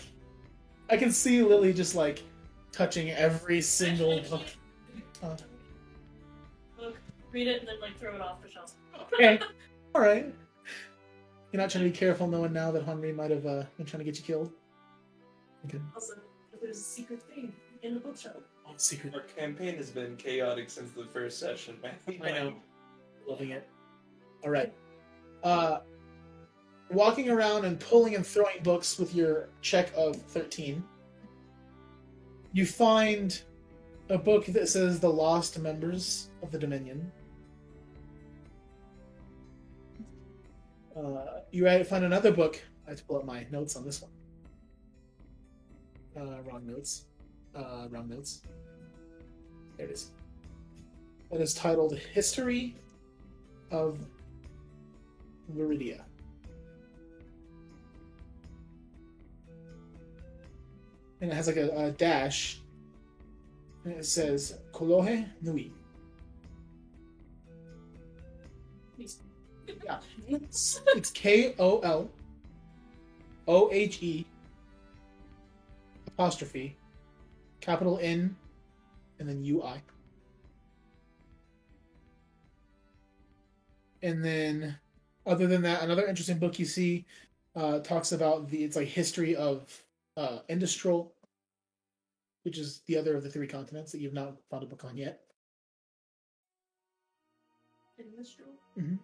I can see Lily just like touching every single book. Uh, read it and then like throw it off the shelf. okay, all right. You're not trying to be careful, knowing now that Henri might have uh, been trying to get you killed. Okay. Also, there's a secret thing in the bookshelf. Oh, secret. Our campaign has been chaotic since the first session, man. I know. Loving it. All right. Uh, walking around and pulling and throwing books with your check of 13, you find a book that says The Lost Members of the Dominion. Uh, you find another book. I have to pull up my notes on this one. Uh, wrong notes. Uh, wrong notes. There it is. That is titled History of Viridia. And it has like a, a dash. And it says Kolohe Nui. Yeah. It's, it's K O L O H E apostrophe capital N and then U I. And then, other than that, another interesting book you see uh, talks about the it's like history of uh, Industral, which is the other of the three continents that you've not found a book on yet. In this room.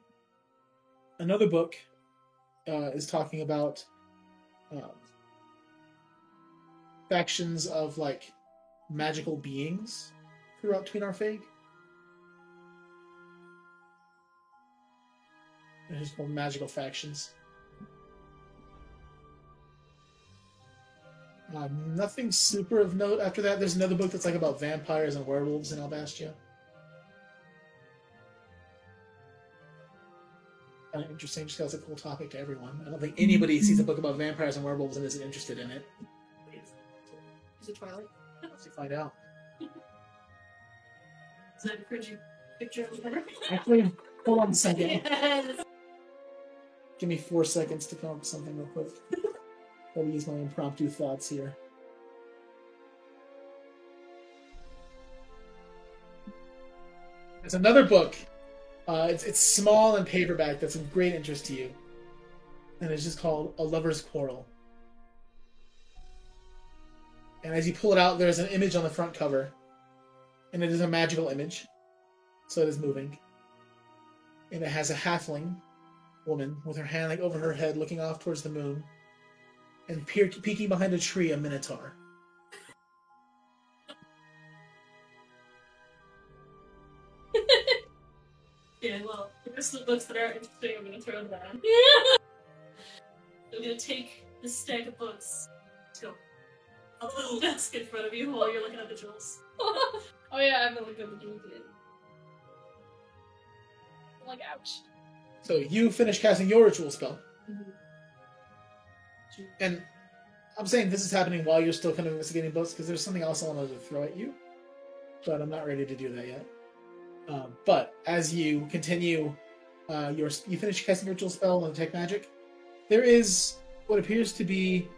Another book uh, is talking about um, factions of like magical beings throughout Arfeg. It's just called magical factions. Um, nothing super of note after that. There's another book that's like about vampires and werewolves in Albastia. Kind of interesting, just because it's a cool topic to everyone. I don't think anybody sees a book about vampires and werewolves and isn't interested in it. Is it Twilight? Let's find out. Is that a cringy picture of her? Actually, hold on a second. Yes. Give me four seconds to come up with something real quick. Let me use my impromptu thoughts here. There's another book. Uh, it's it's small and paperback. That's of great interest to you, and it's just called A Lover's Quarrel. And as you pull it out, there's an image on the front cover, and it is a magical image, so it is moving. And it has a halfling woman with her hand like over her head, looking off towards the moon, and peer- peeking behind a tree, a minotaur. Well, the rest of the books that are interesting, I'm gonna throw them. down. I'm gonna take the stack of books. Let's go. I'll put a desk in front of you while you're looking at the jewels. oh yeah, I haven't looked at the jewels yet. I'm like, ouch. So you finish casting your ritual spell, and I'm saying this is happening while you're still kind of investigating books because there's something else I wanted to throw at you, but I'm not ready to do that yet. Um, but as you continue, uh, your you finish casting your ritual spell and detect magic. There is what appears to be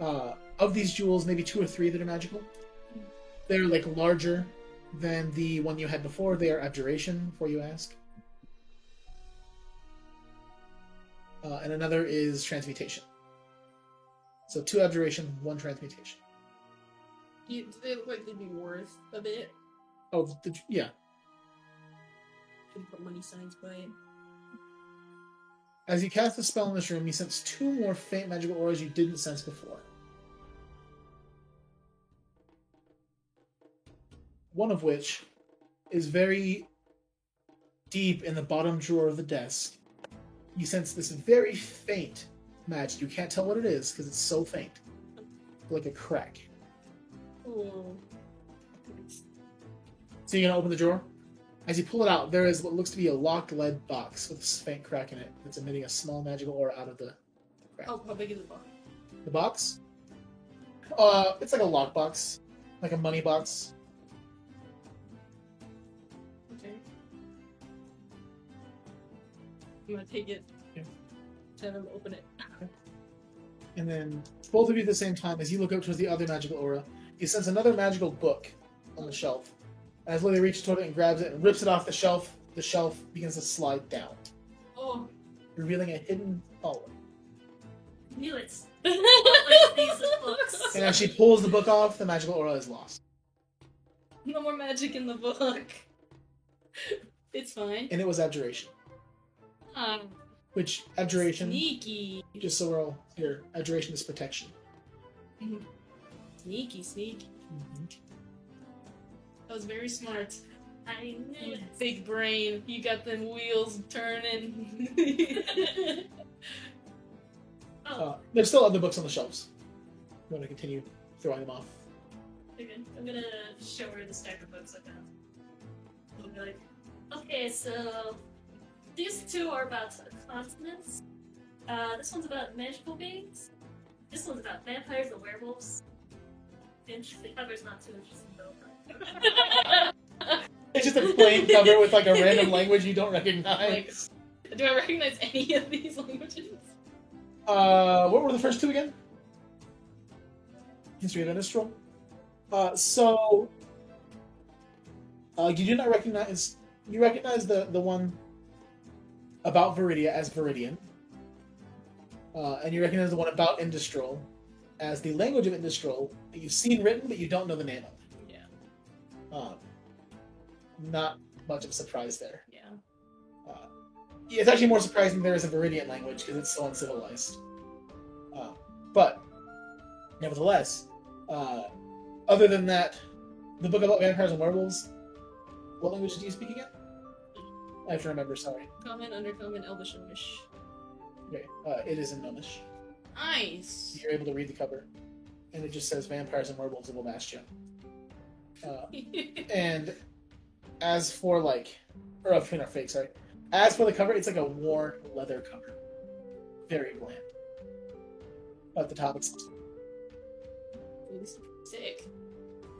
uh, of these jewels, maybe two or three that are magical. They're like larger than the one you had before. They are abjuration, for you ask. Uh, and another is transmutation. So two abjuration, one transmutation. You, do they look like they'd be worth a bit? Oh, the, yeah. Could put money signs by it. As you cast the spell in this room, you sense two more faint magical auras you didn't sense before. One of which is very deep in the bottom drawer of the desk, you sense this very faint magic. You can't tell what it is because it's so faint, like a crack. Ooh. So you're gonna open the drawer. As you pull it out, there is what looks to be a locked lead box with a faint crack in it that's emitting a small magical aura out of the crack. Oh, how big is the box? The box? Uh, it's like a lock box, like a money box. Okay. I'm gonna take it. Yeah. To open it. And then both of you at the same time, as you look up towards the other magical aura, you sense another magical book on the shelf. As Lily reaches toward it and grabs it and rips it off the shelf, the shelf begins to slide down, Oh. revealing a hidden hallway. Knew it. Like these books. And as she pulls the book off, the magical aura is lost. No more magic in the book. It's fine. And it was abjuration. Um, Which abjuration, sneaky. just so we're all here, abjuration is protection. Sneaky, sneaky. Mhm. That was very smart. I knew it. Big brain. You got them wheels turning. Oh, Uh, there's still other books on the shelves. You want to continue throwing them off? okay. I'm gonna show her the stack of books I found. I'll be like, okay, so these two are about continents. Uh, this one's about magical beings. This one's about vampires and werewolves. Interesting. The cover's not too interesting. It's just a plain cover with like a random language you don't recognize. Do I recognize any of these languages? Uh, what were the first two again? History of Innistrad. Uh, so uh, you do not recognize. You recognize the the one about Viridia as Viridian, uh, and you recognize the one about Industral as the language of Industral that you've seen written, but you don't know the name of. Um, not much of a surprise there. Yeah. Yeah, it's actually more surprising there is a Viridian language because it's so uncivilized. Uh, but, nevertheless, uh, other than that, the book about vampires and werewolves, what language do you speak again? I have to remember, sorry. Common, undercommon, elvish, and wish. Okay, uh, it is in Gnomish. Nice. You're able to read the cover, and it just says vampires and werewolves of Bastion. Uh, and as for like, or uh, between our fake, sorry. As for the cover, it's like a worn leather cover, very bland. But the top it's Sick.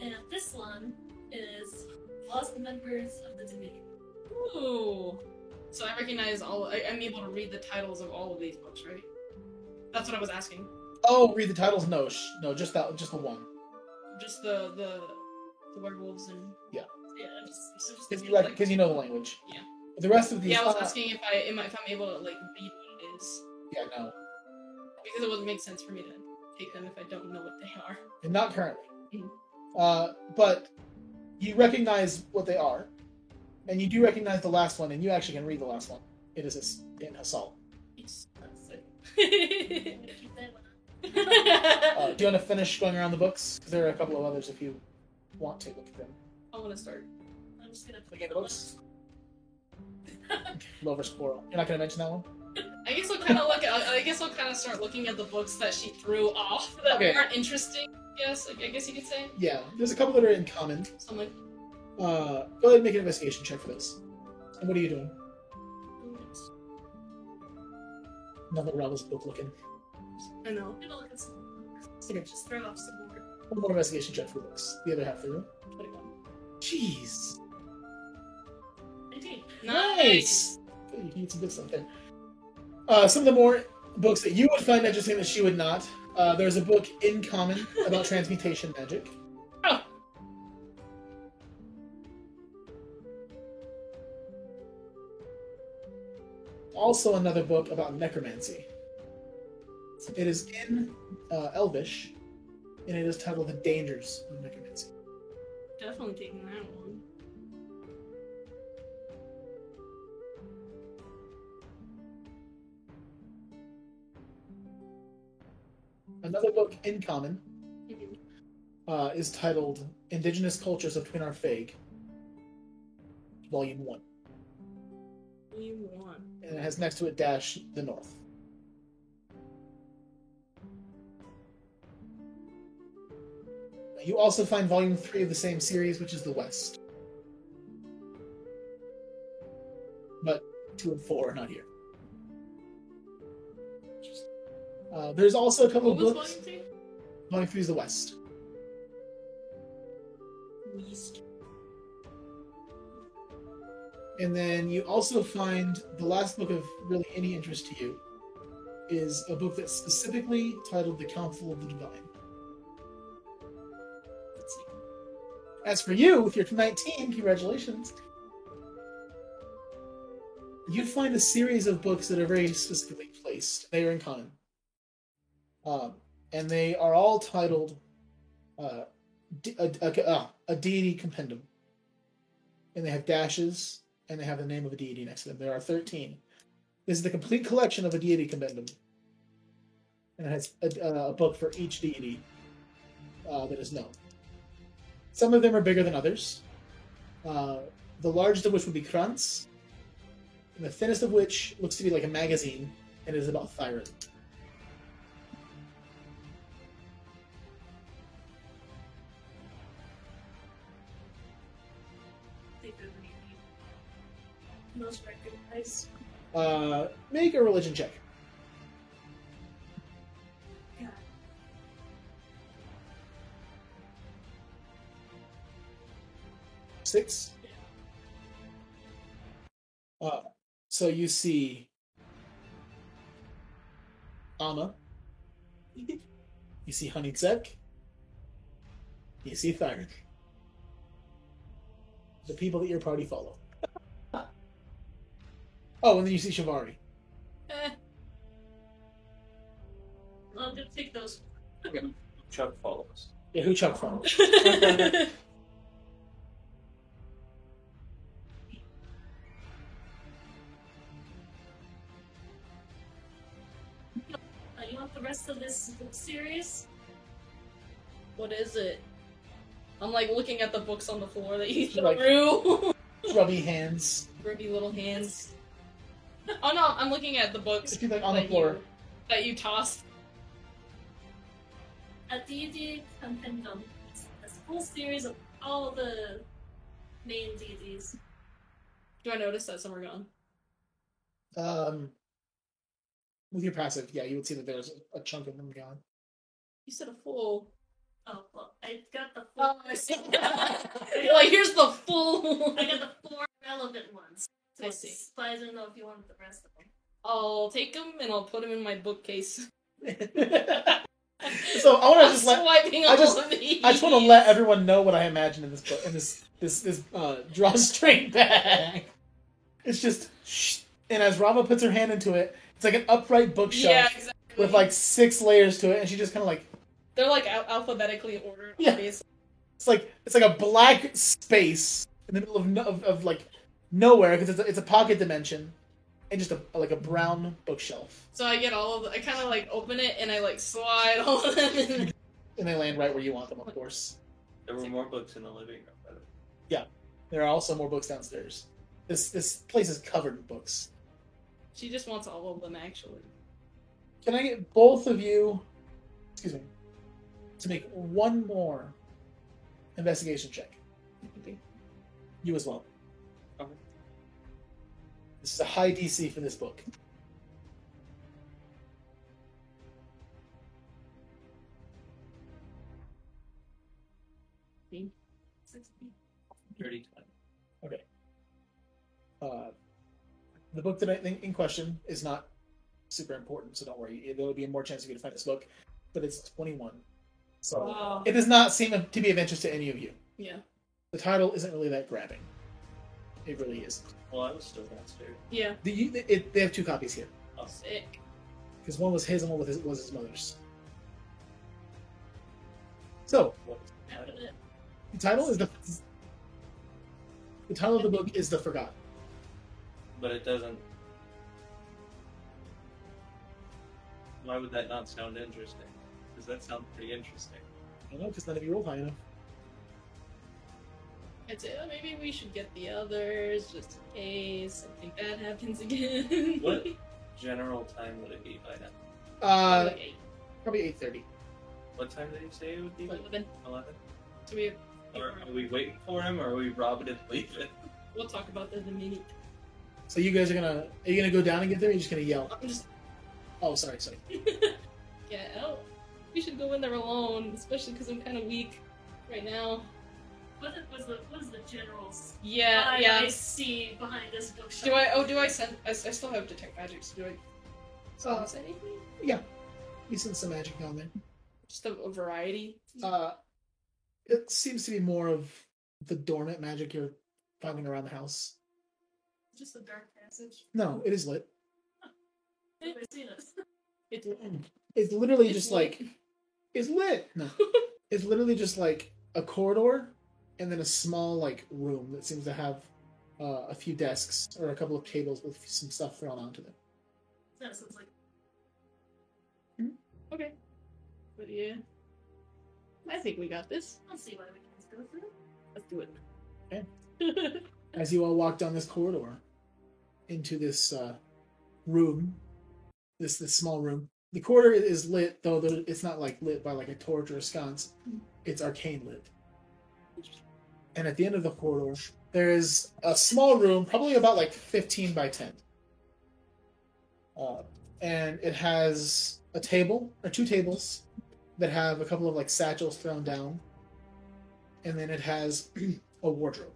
And this one is Lost Members of the Dominion. Ooh. So I recognize all. I, I'm able to read the titles of all of these books, right? That's what I was asking. oh, read the titles. No, sh- no, just that, just the one. Just the the the werewolves and. Yeah, just, it's just Because you like, because you know the language. Yeah. The rest of these, Yeah, I was uh, asking if I am, if I'm able to like read what it is yeah, no, because it wouldn't make sense for me to take them if I don't know what they are. and not currently. Mhm. Uh, but you recognize what they are, and you do recognize the last one, and you actually can read the last one. It is Has- in Hassal. It's- That's sick. I'm gonna keep that one. Uh, do you want to finish going around the books? Because there are a couple of others if you want to look at them. I want to start. I'm just gonna Look at the books. Lover Squirrel. You're not going to mention that one? I guess I'll kind of look. At, I guess I'll kind of start looking at the books that she threw off that Okay. weren't interesting. Yes, I guess you could say. Yeah, there's a couple that are in common. So I'm like, Uh, go ahead and make an investigation check for those. And what are you doing? Another Rabble's book looking. I know. I'm gonna look at some books. Okay. Just throw off some more. One more investigation check for books. The other half for you. 21. Jeez. Nice. Good, you can get some good stuff there. Uh, some of the more books that you would find interesting that she would not. Uh, there's a book in common about transmutation magic. Oh. Also, another book about necromancy. It is in uh, Elvish, and it is titled "The Dangers of Necromancy." Definitely taking that one. Another book in common Mhm. uh, is titled "Indigenous Cultures of Twin Arpheg," Volume One. Volume one. and it has next to it dash the north. You also find volume three of the same series, which is the west. But two and four are not here. Uh, there's also a couple What of was books. volume three? Volume three is the west. East. And then you also find the last book of really any interest to you is a book that's specifically titled The Council of the Divine. As for you, with your 19, congratulations. You find a series of books that are very specifically placed. They are in common. Um, and they are all titled uh, a, a, a deity compendium. And they have dashes, and they have the name of a deity next to them. There are 13. This is the complete collection of a deity compendium. And it has a, a book for each deity uh, that is known. Some of them are bigger than others. Uh, the largest of which would be Kranz, and the thinnest of which looks to be like a magazine, and is about Thyron. They could read Most recognize. Uh, make a religion check. Six. Uh, so you see Amma. You see Honeyzek. You see Thyric. The people that your party follow. oh, and then you see Shivari. Eh. I'll go take those. Chuck follows. Yeah, who Chuck follows? the rest of this book series? what is it? I'm like looking at the books on the floor that you Like- threw. Grubby hands. Grubby little hands. Oh no, I'm looking at the books like on the floor. you that you tossed. A deity compendium. It's a full series of all the main deities. Do I notice that some are gone? Um, with your passive, yeah, you would see that there's a chunk of them gone. You said a full. Oh well, I got the Oh, four. I see. Like, here's the full. I got the four relevant ones. I see. But I don't know if you wanted the rest of them. I'll take them and I'll put them in my bookcase. so I want to just let swiping I just- I just want to let everyone know what I imagine in this book in this this this uh, drawstring bag. It's just and as Rauva puts her hand into it, it's like an upright bookshelf Yeah, exactly. with like six layers to it, and she just kind of like they're like al- alphabetically ordered. Yeah. obviously. it's like it's like a black space in the middle of no, of, of like nowhere because it's a, it's a pocket dimension, and just a like a brown bookshelf, So I get all of the, I kind of like open it and I like slide all of them in. and they land right where you want them, of course. There were more books in the living room. Yeah. There are also more books downstairs. This this place is covered in books. She just wants all of them actually. Can I get both of you, excuse me, to make one more investigation check? You as well. Okay. This is a high DC for this book. Sixteen. Dirty time. Uh, the book that I think in question is not super important, so don't worry. There will be a more chance for you to find this book, but it's 21. So Oh, it does not seem to be of interest to any of you. yeah, The title isn't really that grabbing. It really isn't. Well, I was still downstairs. yeah, The, you, it, they have two copies here Oh, sick. because one was his and one was his, was his mother's. So what? After that, the title is the the title of the book is the Forgotten. But it doesn't. Why would that not sound interesting? Because that sounds pretty interesting. I don't know because none of you rolled high enough. I'd say oh, maybe we should get the others just in case something bad happens again. What general time would it be by now? Uh, Like eight, probably eight thirty. What time did he say it would be? eleven. Eleven. So we have. Or are we waiting for him, or are we robbing and leaving? We'll talk about that in a minute. So you guys are gonna are you gonna go down and get them? Or are you just gonna yell? I'm just. Oh, sorry, sorry. yeah, I don't. We should go in there alone, especially because I'm kind of weak right now. What was the what is the general's Yeah, eye yeah. I see behind this bookshelf? Do I? Oh, do I send? I, I still have detect magic. So do I? So uh, sense anything? yeah, you send some magic down there. Just a, a variety. Uh, it seems to be more of the dormant magic you're finding around the house. Just a dark passage. No, it is lit. I've never seen it. It's, It's literally it's just like- like it's lit. No, it's literally just like a corridor and then a small like room that seems to have uh, a few desks or a couple of tables with some stuff thrown onto them. No, so it's like okay. But yeah, I think we got this. I'll see why we can just go through. Let's do it. Okay. As you all walk down this corridor into this uh, room, this this small room, the corridor is lit, though it's not like lit by like a torch or a sconce. It's arcane lit. And at the end of the corridor, there is a small room, probably about like 15 by 10. Uh, and it has a table, or two tables, that have a couple of like satchels thrown down. And then it has a wardrobe.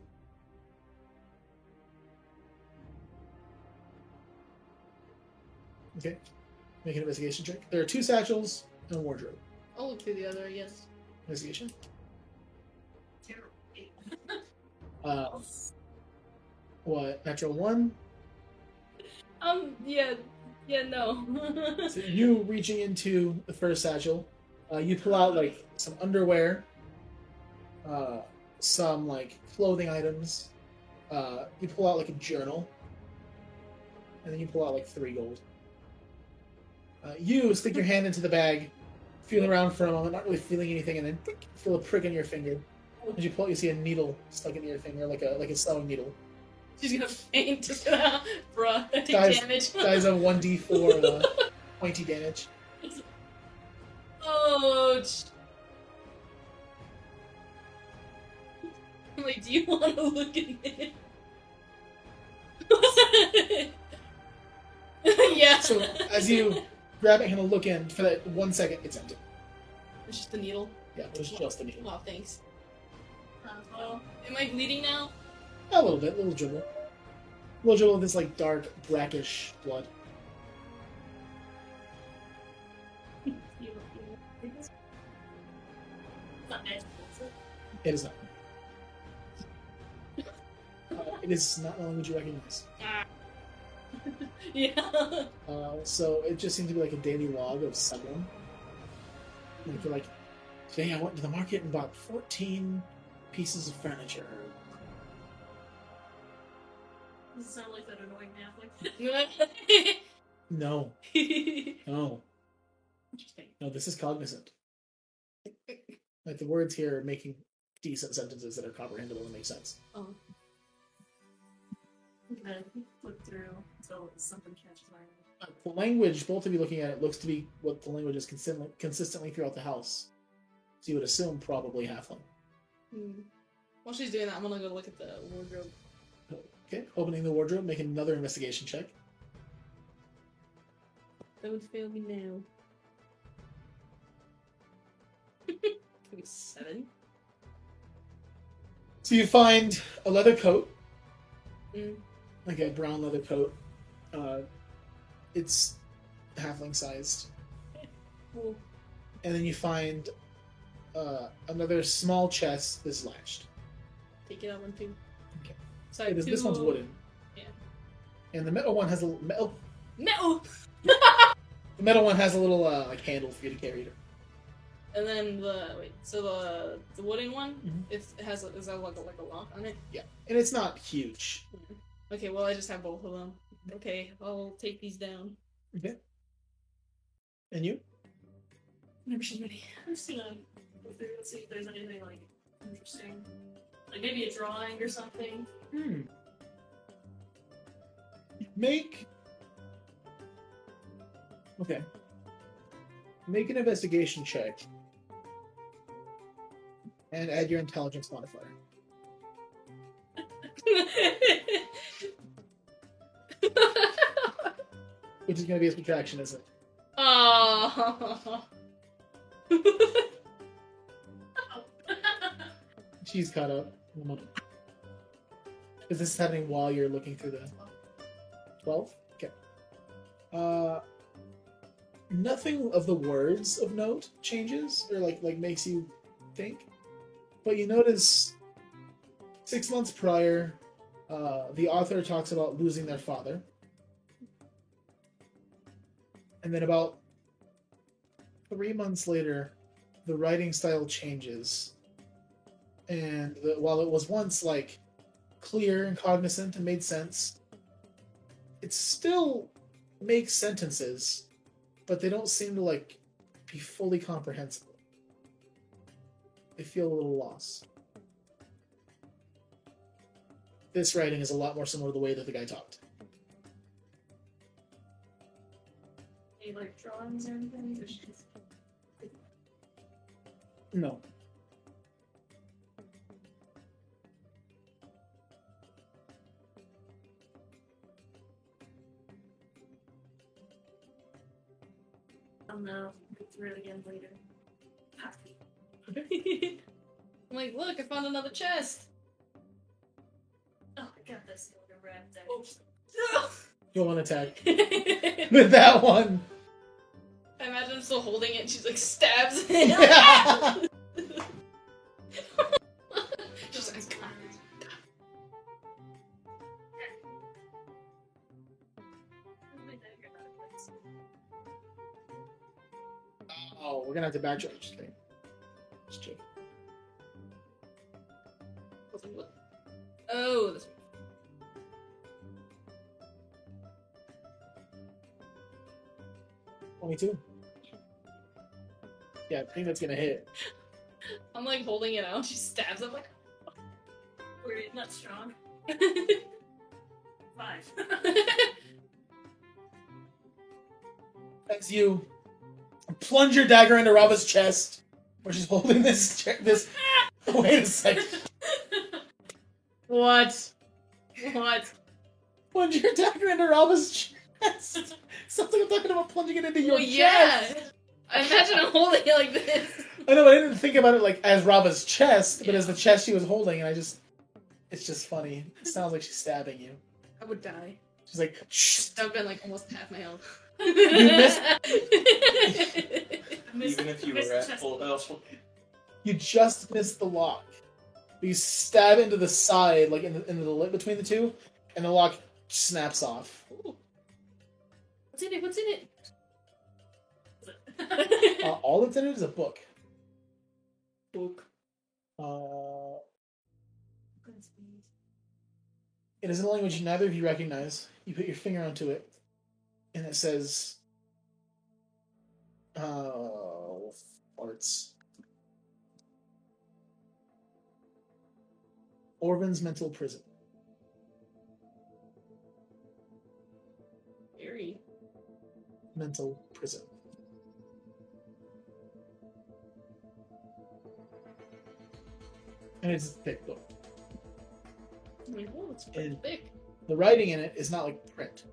Okay. Make an investigation check. There are two satchels and a wardrobe. I'll look through the other. Yes. Investigation. Terrible. Uh, what? Natural one. Um. Yeah. Yeah. No. So you reaching into the first satchel, uh, you pull out like some underwear, uh, some like clothing items. Uh, you pull out like a journal, and then you pull out like three gold. Uh, you stick your hand into the bag, feel around for a moment, not really feeling anything, and then feel a prick in your finger. As you pull, it, you see a needle stuck into your finger, like a like a sewing needle. She's gonna faint. Bruh. Take Guys- damage. Guys, a one d four uh, pointy damage. Ouch. I'm like, do you want to look at it? yeah. So as you grab it and look in for that one second, it's empty. It's just a needle. Yeah, it was just a needle. Oh, thanks. Uh, well, Am I bleeding now? A little bit, little dribble. little dribble of this like dark, brackish blood. it's not magical, is it? It is not. Uh, it is not a language you recognize. Ah. yeah. Uh, so it just seemed to be like a daily log of someone. Like you're like, today I went to the market and bought 14 pieces of furniture. Does it sound like that annoying Halfling? No, no, Interesting. no. This is cognizant. Like the words here are making decent sentences that are comprehensible and make sense. Oh. Okay, look through until something catches my eye. Uh, The language, both of you looking at it, looks to be what the language is consistently, consistently throughout the house. So you would assume probably halfling. Hmm. While she's doing that, I'm gonna go look at the wardrobe. Okay, opening the wardrobe, make another investigation check. Don't fail me now. Twenty-seven. So you find a leather coat, Mm. like a brown leather coat. Uh, it's halfling sized. Cool. And then you find uh, another small chest that's latched. Take it out one too. Okay. Sorry, This, two- one's wooden. Yeah. And the metal one has a little metal. Metal. The metal one has a little uh, like handle for you to carry it. And then the wait, so the the wooden one, Mhm. it has a, is that like a, like a lock on it? Yeah. And it's not huge. Okay, well I just have both of them. Okay, I'll take these down. Okay. And you? Whenever she's ready. I'm just gonna go through and see if there's anything like interesting. Like maybe a drawing or something. Hmm. Make. Okay. Make an investigation check. And add your intelligence modifier. Which is going to be a subtraction, isn't it? oh. She's caught up. Because this is happening while you're looking through the 12? Okay. Uh, nothing of the words of note changes or like like makes you think, but you notice six months prior, uh, the author talks about losing their father, and then about three months later, the writing style changes, and the, while it was once like clear and cognizant and made sense it still makes sentences, but they don't seem to like be fully comprehensible. They feel a little lost. This writing is a lot more similar to the way that the guy talked. Any like drawings or anything? Or just... No. I don't know. Go through it again later. I'm like, look, I found another chest. Oh, I got this little red there. Go on attack. With that one. Imagine I'm still holding it and she's like stabs it. Yeah. Just like, "God." Oh, we're gonna have to backtrack. Just kidding. Just joking. I was like, what? Oh, this Twenty-two. Yeah, I think that's gonna hit. I'm like holding it out. She stabs it. I'm like, We're not strong. Five. As you plunge your dagger into Rauva's chest, where she's holding this. Che- this. Wait a second. what? What? Plunge your dagger into Rauva's chest. Sounds like I'm talking about plunging it into your Well, yeah. chest. I imagine I'm holding it like this. I know, but I didn't think about it like as Rauva's chest, but as the chest she was holding, and I just. It's just funny. It sounds like she's stabbing you. I would die. She's like, shh. That would have been like almost half my health. missed- Even if you were at full health. You just missed the lock. You stab into the side, like in the, into the lip between the two, and the lock snaps off. What's in it? What's in it? Uh, all that's in it is a book. Book. Uh, it is in a language neither of you recognize. You put your finger onto it, and it says, "Oh, farts." Orvan's mental prison. Very. Mental prison. And it's a thick book. I mean, oh, it's pretty And- thick. The writing in it is not like print.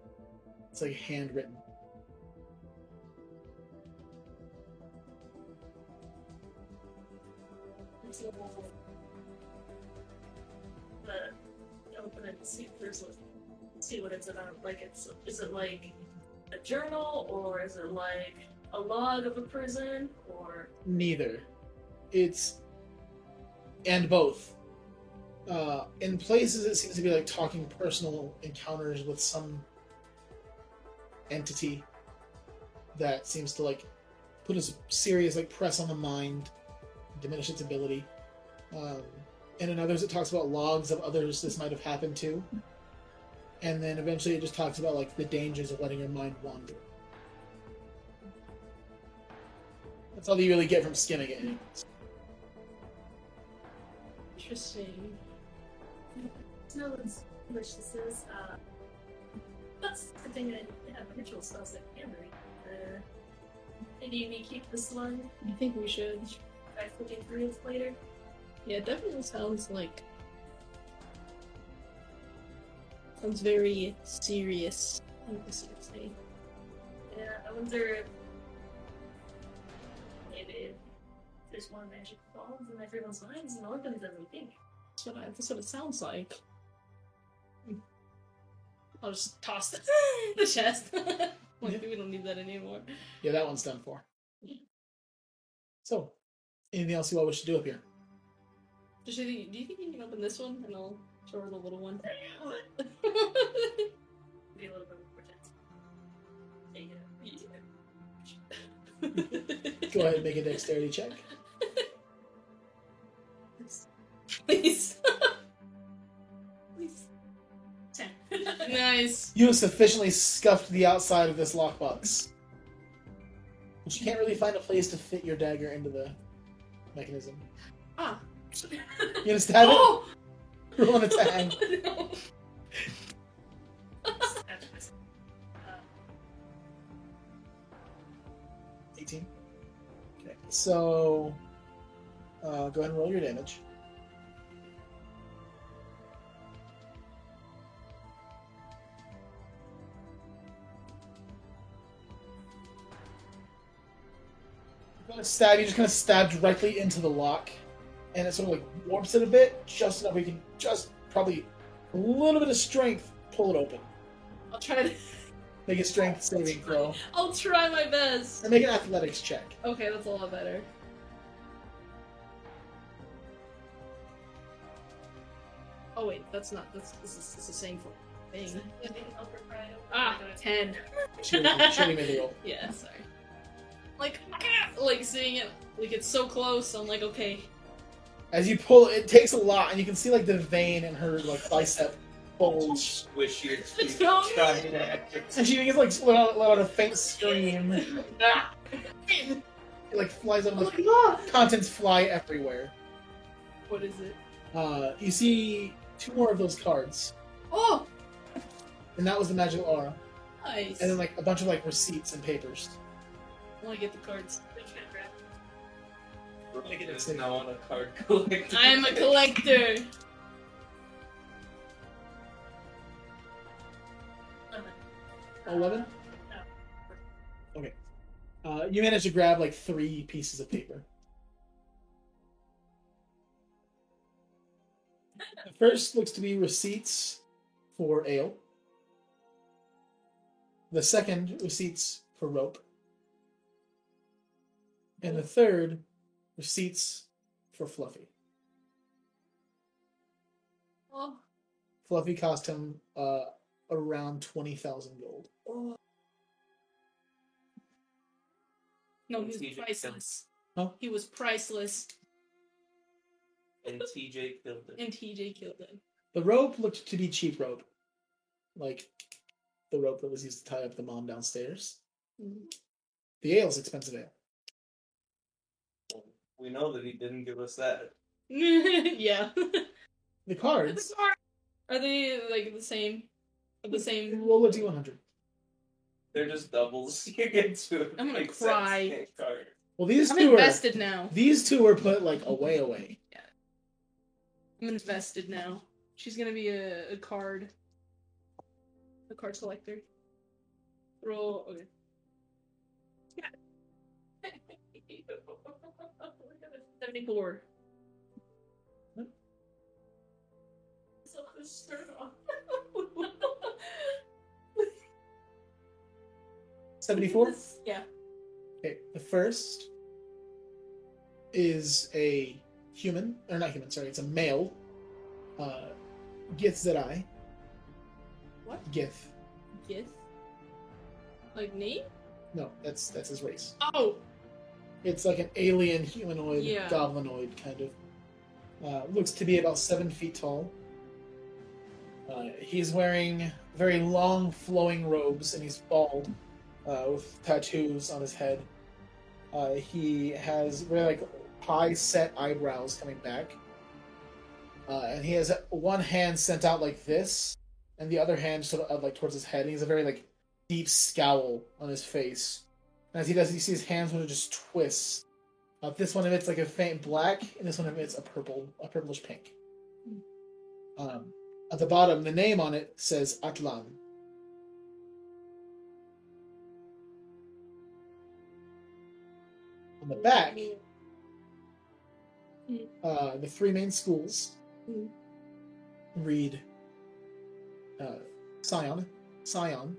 It's like handwritten. But open it and see if there's a, see what it's about. Like it's is it like a journal or is it like a log of a prison or Neither. It's and both. Uh, in places, it seems to be like talking personal encounters with some entity that seems to like put a serious like press on the mind, diminish its ability. Um, and in others, it talks about logs of others this might have happened to. And then eventually, it just talks about like the dangers of letting your mind wander. That's all you really get from skimming it. Interesting. No one's which this is. Uh, that's the thing that I have ritual spells that can read. Uh, maybe we keep this one. I think we should. Try flipping through it later. Yeah, it definitely sounds like. Sounds very serious. I guess you could say. Yeah, I wonder if maybe there's more magic balls in everyone's minds and organs than we think. That's what, I, that's what it sounds like. Hmm. I'll just toss the, the chest. like, we don't need that anymore. Yeah, that one's done for. So, anything else you all wish to do up here? Do you think you can open this one and I'll show her the little one? Be a little bit more tense. Go ahead and make a dexterity check. Please. Please. Ten. nice. You have sufficiently scuffed the outside of this lockbox. But you can't really find a place to fit your dagger into the mechanism. Ah. You gonna stab Oh! it? Roll an attack. no. After this. Uh, 18. Okay, so uh, go ahead and roll your damage. Stab. You just kind of stab directly into the lock, and it sort of like warps it a bit, just enough we can just probably a little bit of strength pull it open. I'll try to. Make a strength saving throw, I'll try my best. and make an athletics check. Okay, that's a lot better. Oh wait, that's not. That's this is, this is the same thing. living over pride. Ah, ten. Should should we make a roll? Yeah, sorry. Like, ah, like seeing it, like it's so close. I'm like, okay. As you pull, it takes a lot, and you can see like the vein in her like bicep bulge, Wish you'd It's trying to and she begins like let out, let out a faint scream. it like flies out of the contents fly everywhere. What is it? Uh, you see two more of those cards, Oh, and that was the magic aura, nice. and then like a bunch of like receipts and papers. I want to get the cards. Make it Is a- now on a card collector. I am a collector. Eleven. No. Okay. Uh, you managed to grab like three pieces of paper. First looks to be receipts for ale. The second, receipts for rope. And the third, receipts for Fluffy. Oh, Fluffy cost him uh, around 20,000 gold. no, he was priceless. Huh? He was priceless, And TJ killed it. and TJ killed him. The rope looked to be cheap rope. Like the rope that was used to tie up the mom downstairs. Mm-hmm. The ale's expensive ale. We know that he didn't give us that. yeah. The cards, Are they like the same? The same? roll a d100. They're just doubles. You get to I'm gonna cry. Well, these I'm two invested now. these two were put like away, away. I'm invested now. She's gonna be a, a card. A card collector. Roll. Okay. Seventy-four. So this turn off. Seventy-four. Yeah. Okay, the first is a human, or not human. Sorry, it's a male. Uh, Gith Zedai. What? Gith. Gith. Like name? No, that's that's his race. Oh. It's like an alien humanoid, Yeah. goblinoid kind of. Uh, looks to be about seven feet tall. Uh, he's wearing very long, flowing robes, and he's bald, uh, with tattoos on his head. Uh, he has very like high set eyebrows coming back. uh, and he has one hand sent out like this, and the other hand sort of uh, like towards his head. And he has a very like deep scowl on his face. And as he does, you see his hands sort of just twist. Uh, this one emits like a faint black, and this one emits a purple, a purplish pink. Um, at the bottom, the name on it says Atlan. On the back, uh, the three main schools Mm. read uh, Psion, Psion,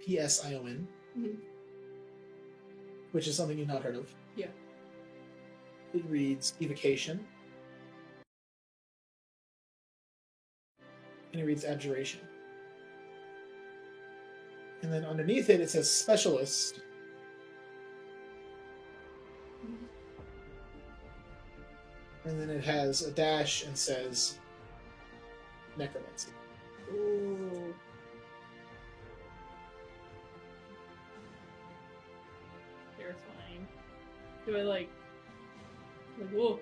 P S I O N, Mhm. which is something you've not heard of. Yeah. It reads Evocation, and it reads Abjuration. And then underneath it, it says Specialist. And then it has a dash and says Necromancy. Ooh. Terrifying. Do I like like whoa.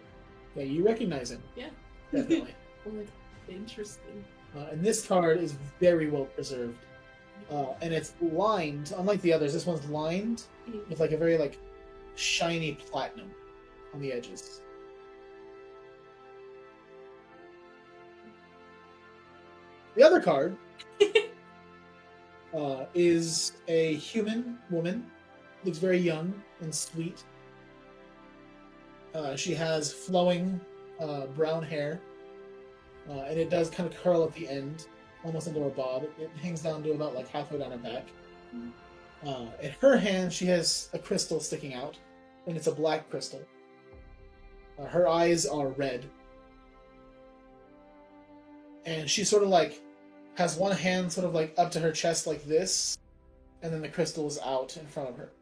Yeah, you recognize him. Yeah. Definitely. I'm like interesting. uh, and this card is very well preserved. Uh, and it's lined, unlike the others, this one's lined with like a very like shiny platinum on the edges. The other card uh, is a human woman. Looks very young and sweet. Uh, she has flowing uh, brown hair, uh, and it does kind of curl at the end, almost into a bob. It, hangs down to about like halfway down her back. Uh, in her hand, she has a crystal sticking out, and it's a black crystal. Uh, her eyes are red, and she sort of like has one hand sort of like up to her chest like this, and then the crystal is out in front of her.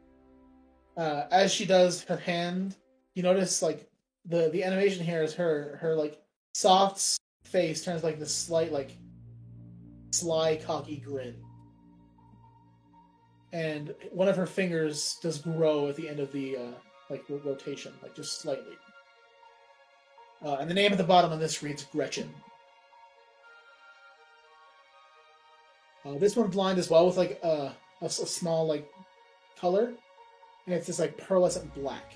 Uh, as she does her hand, you notice like the the animation here is her her like soft face turns like this slight like sly cocky grin. And one of her fingers does grow at the end of the uh, like rotation like just slightly. Uh, and the name at the bottom of this reads gretchen uh, this one blind as well with like a a, s- a small like color. And it's this like pearlescent black.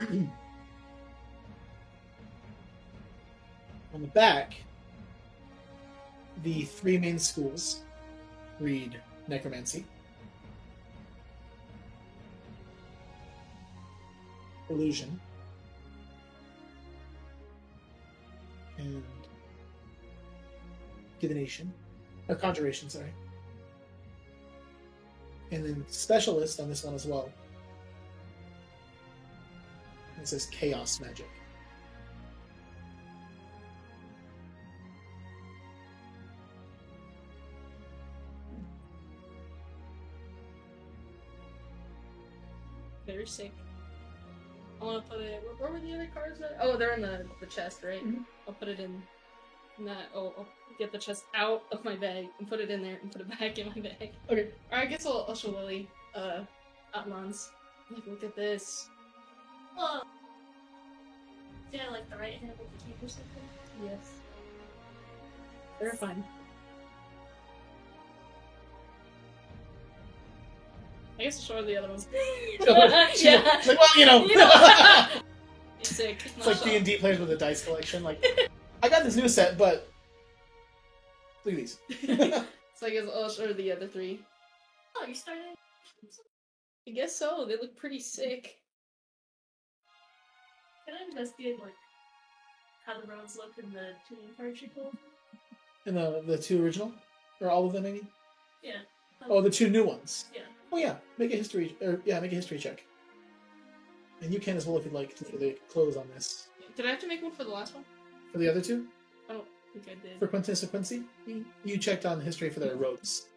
On the back, the three main schools read Necromancy, Illusion, and Divination. Or Conjuration, sorry. And then Specialist on this one as well. It says Chaos Magic. Very sick. I want to put it. Where, were the other cards? At? Oh, they're in the, the chest, right? Mhm. I'll put it in, in that. Oh, I'll get the chest out of my bag and put it in there and put it back in my bag. Okay. Or I guess I'll, I'll show Lily. Uh, Atlan's. Like, look at this. Oh. Yeah, like the right hand with the key or something. Yes. Terrifying. I guess I'll show her the other ones. Yeah. like, well, you know. You know. Sick. It's like D and D players with a dice collection. Like, I got this new set, but look at these. So I guess I'll show the other three. Oh, you started. I guess so. They look pretty sick. Can I investigate like how the roads look in the two cards you pulled? and the the two original, or all of them, maybe. Yeah. Oh, the two new ones. Yeah. Oh yeah, make a history, or yeah, make a history check. And you can as well if you'd like to for the close on this. Did I have to make one for the last one? For the other two, I don't think I did. for Quintus and Quincy, Mhm. you checked on the history for their roads.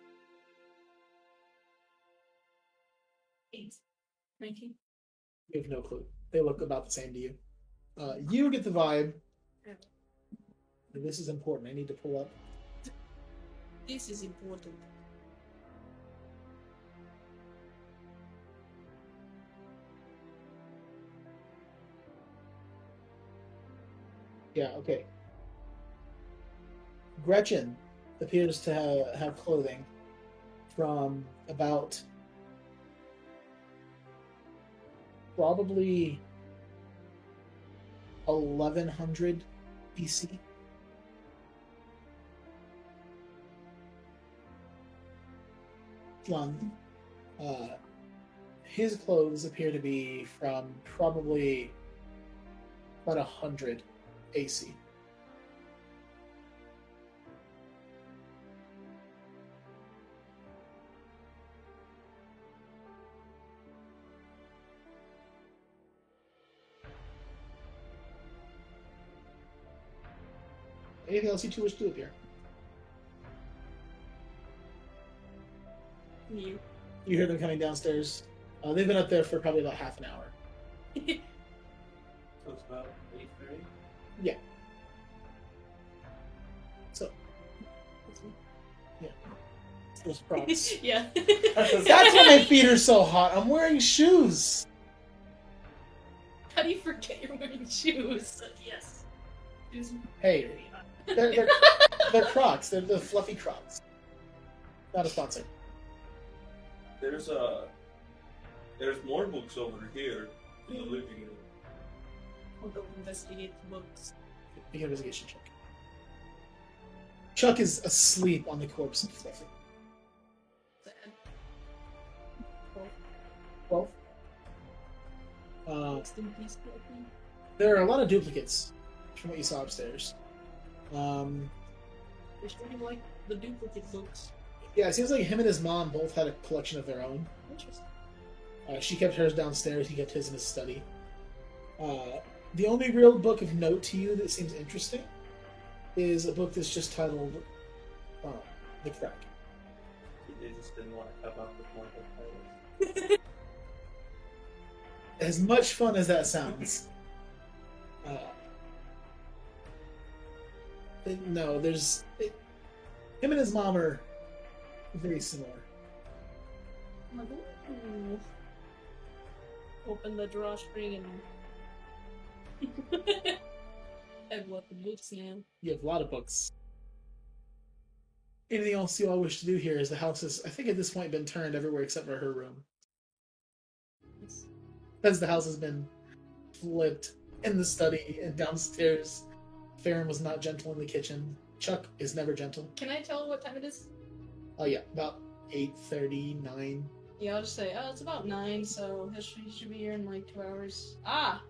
Eight. 19. You have no clue. They look about the same to you. Uh, you get the vibe. This is important. I need to pull up. This is important. Yeah, okay. Gretchen appears to ha- have clothing from about probably 1100 BC. Lund, uh, his clothes appear to be from probably about a 100 AC. Anything else you two wish to do up here? You. You hear them coming downstairs. Uh, they've been up there for probably about half an hour. So it's about eight thirty. So, Yeah. those props. yeah. That's why my feet are so hot. I'm wearing shoes. How do you forget you're wearing shoes? So, yes. Who's Hey, they're, they're, they're Crocs. They're the fluffy Crocs. Not a sponsor. There's uh there's more books over here in the living room. I'll go investigate the books. Make an investigation check. Chuck is asleep on the corpse of Fluffy. 12. Uh, Rest in peace, Fluffy. there are a lot of duplicates from what you saw upstairs. Um, They're starting like the duplicate books. yeah, it seems like him and his mom both had a collection of their own. Interesting. Uh, she kept hers downstairs. He kept his in his study. Uh, the only real book of note to you that seems interesting is a book that's just titled uh, "The Crack." They just didn't want to come up with more book titles. As much fun as that sounds, uh, it- no, there's it, him and his mom are very similar. I'm ooh. Open the drawstring and. I've left the books now. You have a lot of books. Anything else you all wish to do here? Is the house is I think at this point been turned everywhere except for her room. Because the house has been flipped in the study and downstairs. Farron was not gentle in the kitchen. Chuck is never gentle. Can I tell what time it is? Oh yeah, about eight thirty nine. Yeah, I'll just say, oh, it's about nine, so he should be here in like two hours. Ah!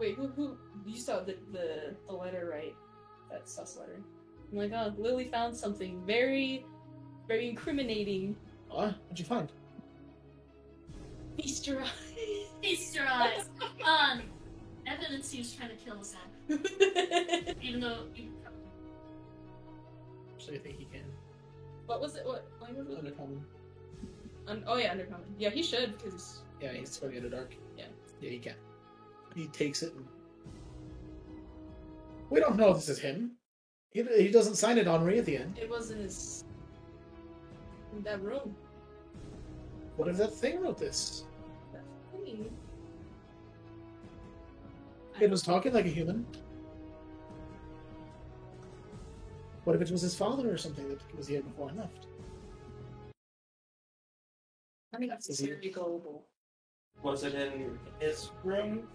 Wait, who, who, you saw the, the, the letter, right? That sus letter. I'm like, oh, Lily found something very, very incriminating. Ah, what'd you find? Feast your eyes. Feast your eyes. Um, evidence he was trying to kill us all. Even though you So I think he can. what was it? What language was it? Undercommon. Un- oh yeah, undercommon. Yeah, he should, because Yeah, he's from the dark. Yeah. Yeah, he can. He takes it we don't know if this is him. He, he doesn't sign it on Henri at the end. it was in his in that room. What if that thing wrote this? That thing. It was talking like a human. What if it was his father or something that was here before I left? I think that's Is he- very gullible. Was it in his room?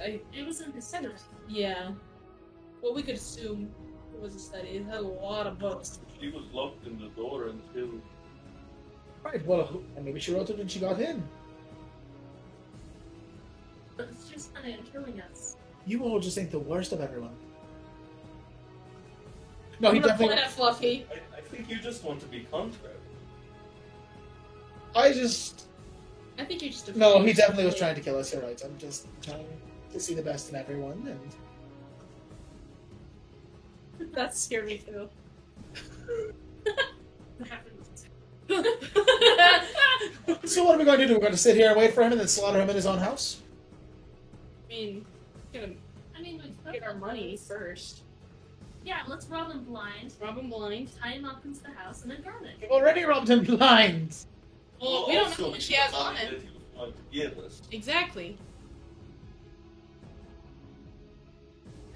I it was in his center. yeah. Well, we could assume it was a study. It had a lot of books. She was locked in the door until Right, well, and maybe she wrote it when she got in. But it's just kind of killing us. You all just think the worst of everyone. No, he I'm gonna definitely. point at Fluffy. I, I think you just want to be contrary. I just. I think you're just. A No, he definitely was trying to kill us. You're right. I'm just trying to see the best in everyone. And That scared me too. What happened so, what are we going to do? We're going to sit here and wait for him, and then slaughter him in his own house. I mean, gonna I mean, we could get our money this. first. Yeah, let's rob him blind, Rob him blind. tie him up into the house, and then burn it. We've already robbed him blind. Well, we don't know also what she has on that it. he was going to give us. Exactly.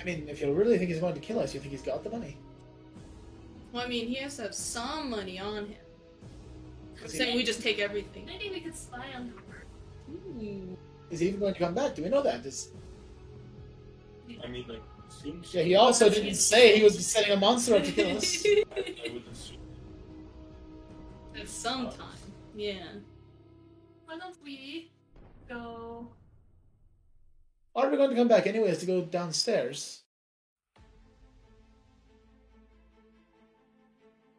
I mean, if you really think he's going to kill us, you think he's got the money? Well, I mean, he has to have some money on him. Is he, Saying we just take everything. Maybe we could spy on her. Ooh. is he even going to come back? Do we know that? Is, I mean, like, seems. yeah, he also didn't say he was setting a monster up to kill us. I, I would assume. At some uh, time. Yeah. Why don't we go? Are we going to come back anyways to go downstairs?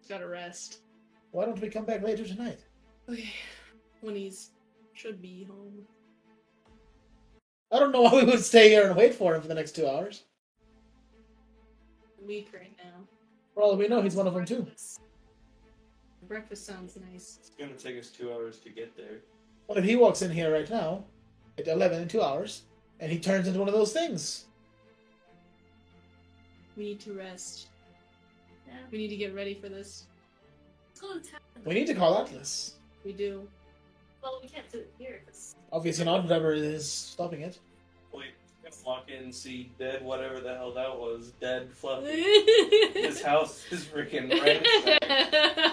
Gotta rest. Why don't we come back later tonight? Okay. When he's should be home. I don't know why we would stay here and wait for him for the next two hours. Weak right now. For all we know, he's one of them too. Breakfast sounds nice. It's gonna take us two hours to get there. What if he walks in here right now at 11 in two hours and he turns into one of those things? We need to rest. Yeah. We need to get ready for this. Let's go to town. We need to call Atlas. We do. Well, we can't do it here Obviously not, whatever is stopping it. Wait, walk in and see dead, whatever the hell that was, dead Fluffy. his house is freaking ransacked.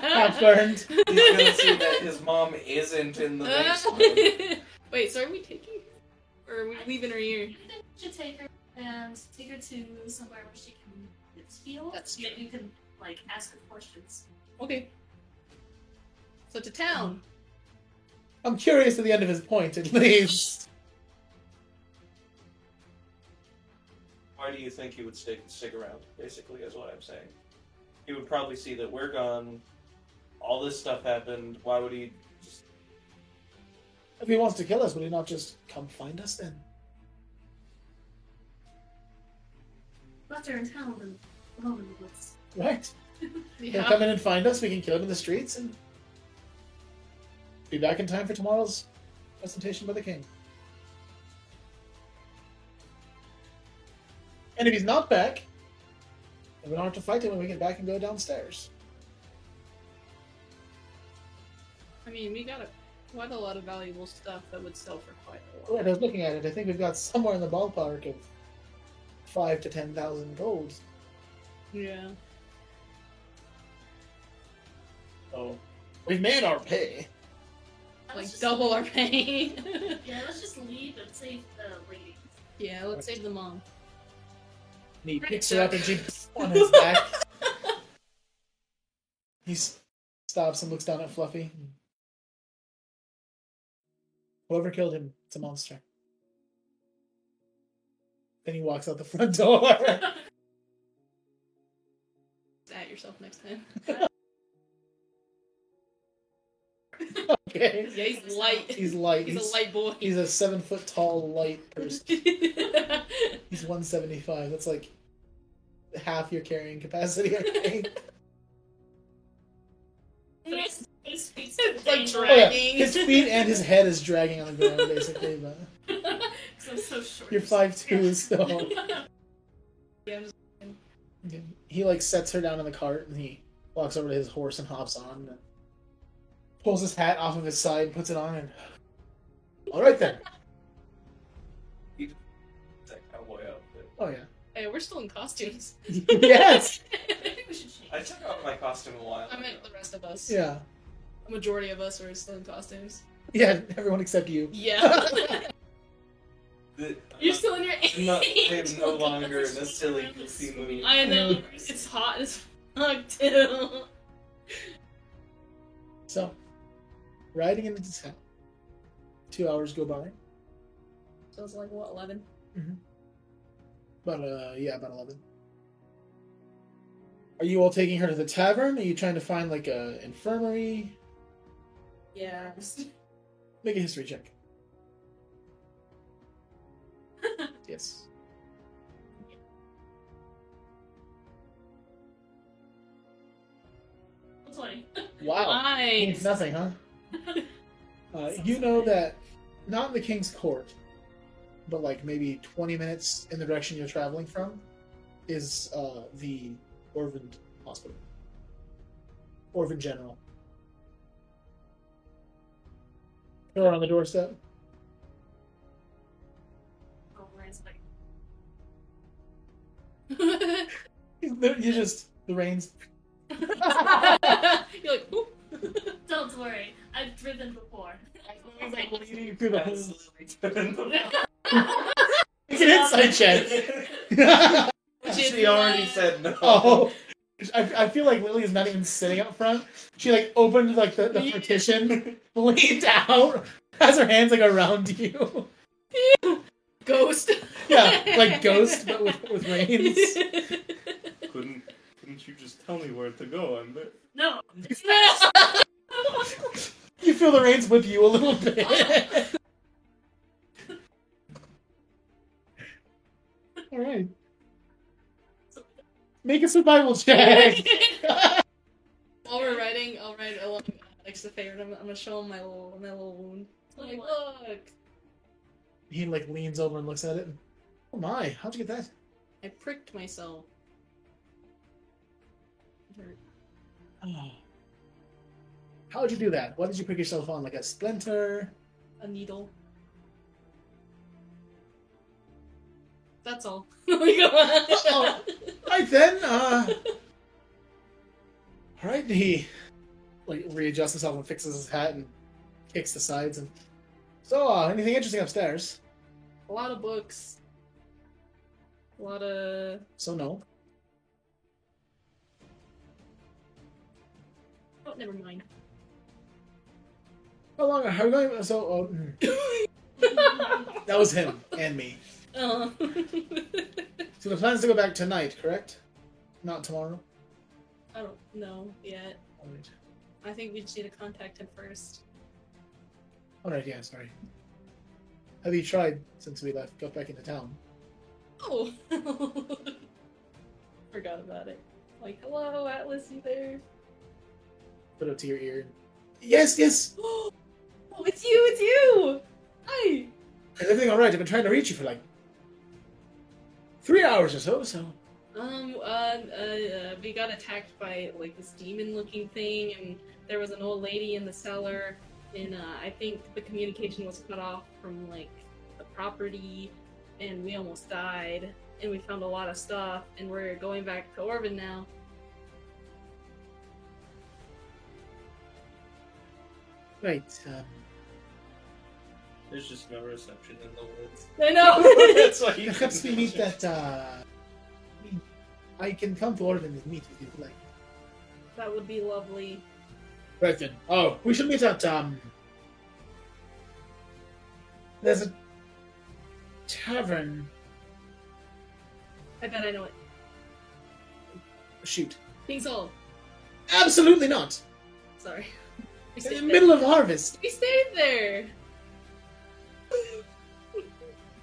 Half burned. He's gonna see that his mom isn't in the basement. Wait, so are we taking her? Or are we leaving her here? I think we should take her and take her to somewhere where she can feel. That's Maybe you can like ask her questions. Okay. So to town. I'm curious at the end of his point, at least. Why do you think he would stick stick around? Basically, is what I'm saying. He would probably see that we're gone. All this stuff happened. Why would he just? If he wants to kill us, would he not just come find us then? Left her in and home in the woods. Right? He'll Yeah. come in and find us, we can kill him in the streets, and be back in time for tomorrow's presentation by the king. And if he's not back, then we don't have to fight him when we get back and go downstairs. I mean, we got a, quite a lot of valuable stuff that would sell for quite a lot. Right, I was looking at it. I think we've got somewhere in the ballpark of five to ten thousand gold. Yeah. So we've made our pay. Like Let's just double our pay. Yeah, let's just leave and save the lady. yeah, let's save the mom. And he picks her up and she on his back. He stops and looks down at Fluffy. Whoever killed him, it's a monster. Then he walks out the front door. At yourself next time. okay. Yeah, he's light. He's light. He's, He's, a light boy. he's a seven foot tall light person. He's 175. That's like half your carrying capacity, I think. His- his feet's like dangling. Oh, yeah. His feet and his head is dragging on the ground, basically. But 'Cause I'm so short. you're five two, so Yeah, just- he like sets her down in the cart and he walks over to his horse and hops on and pulls his hat off of his side, puts it on, and all right then. That cowboy outfit. Oh yeah. Hey, we're still in costumes. yes. I think we should change. I took off my costume a while. I ago. meant the rest of us. Yeah. A majority of us are still in costumes. Yeah. Everyone except you. Yeah. The- You're still in your I'm not, I'm angel no longer in costume. a silly goofy movie. I know. It's hot as fuck too. So, riding into town. Two hours go by. So it's like what, eleven? Mm-hmm. About uh, yeah, about eleven. Are you all taking her to the tavern? Are you trying to find like a infirmary? Yeah. Make a history check. yes. Twenty. Wow. Nice. Means nothing, huh? Uh, you know that not in the king's court, but like maybe twenty minutes in the direction you're traveling from, is uh, the Orvin Hospital. Orvin General. They're on the doorstep. Oh, where's like You just the reins. You're like, "Oop." Don't worry, I've driven before. He's like leading through the whole. It's an inside check. she already said no. oh, I, I feel like Lily is not even sitting up front. She like opened like the, the partition, leaned out, has her hands like around you. Ghost. Yeah, like ghost, but with with reins. Couldn't couldn't you just tell me where to go? I'm there. no. You feel the reins whip you a little bit. All right, make a survival check. While we're writing, I'll write along next to favorite. I'm, I'm gonna show him my little my little wound. Like, look, he like leans over and looks at it. Oh my, how'd you get that? I pricked myself. It hurt. Oh. How'd you do that? What did you pick yourself on? Like a splinter? A needle. That's all. We go on. Uh-oh. Right then, uh. Alright, he like readjusts himself and fixes his hat and kicks the sides and so uh anything interesting upstairs? A lot of books. A lot of. So no. Oh, never mind. How long are we going so oh, mm. that was him and me. Oh. So the plan is to go back tonight, correct? Not tomorrow? I don't know yet. I think we just need to contact him first. Alright, yeah, sorry. Have you tried since we left got back into town? Oh. Forgot about it. Like, hello, Atlas, you there? Put it to your ear. Yes, yes! oh, it's you, it's you! Hi! Is everything alright? I've been trying to reach you for like three hours or so, so Um, uh, uh, uh, we got attacked by, like, this demon-looking thing, and there was an old lady in the cellar, and, uh, I think the communication was cut off from, like, the property, and we almost died, and we found a lot of stuff, and we're going back to Orvin now. right. Um, There's just no reception in the woods. I know! That's why you perhaps we meet check. that uh I can come to Orvin and meet if you'd like. that would be lovely. Right then. Oh, we should meet at um there's a tavern I bet I know it. shoot. King's Hall. Absolutely not. Sorry. We In the there. middle of harvest. We stayed there!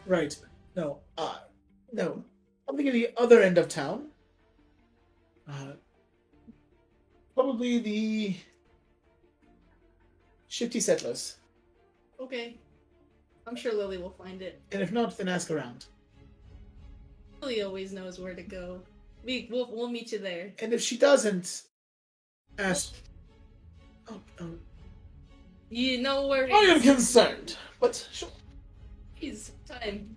Right. No. Uh no. I'm thinking the other end of town. Uh probably the shifty settlers. Okay. I'm sure Lily will find it. And if not, then ask around. Lily always knows where to go. We we'll, we'll meet you there. And if she doesn't, ask. Oh, oh. You know where I am concerned, but sure, is. Time.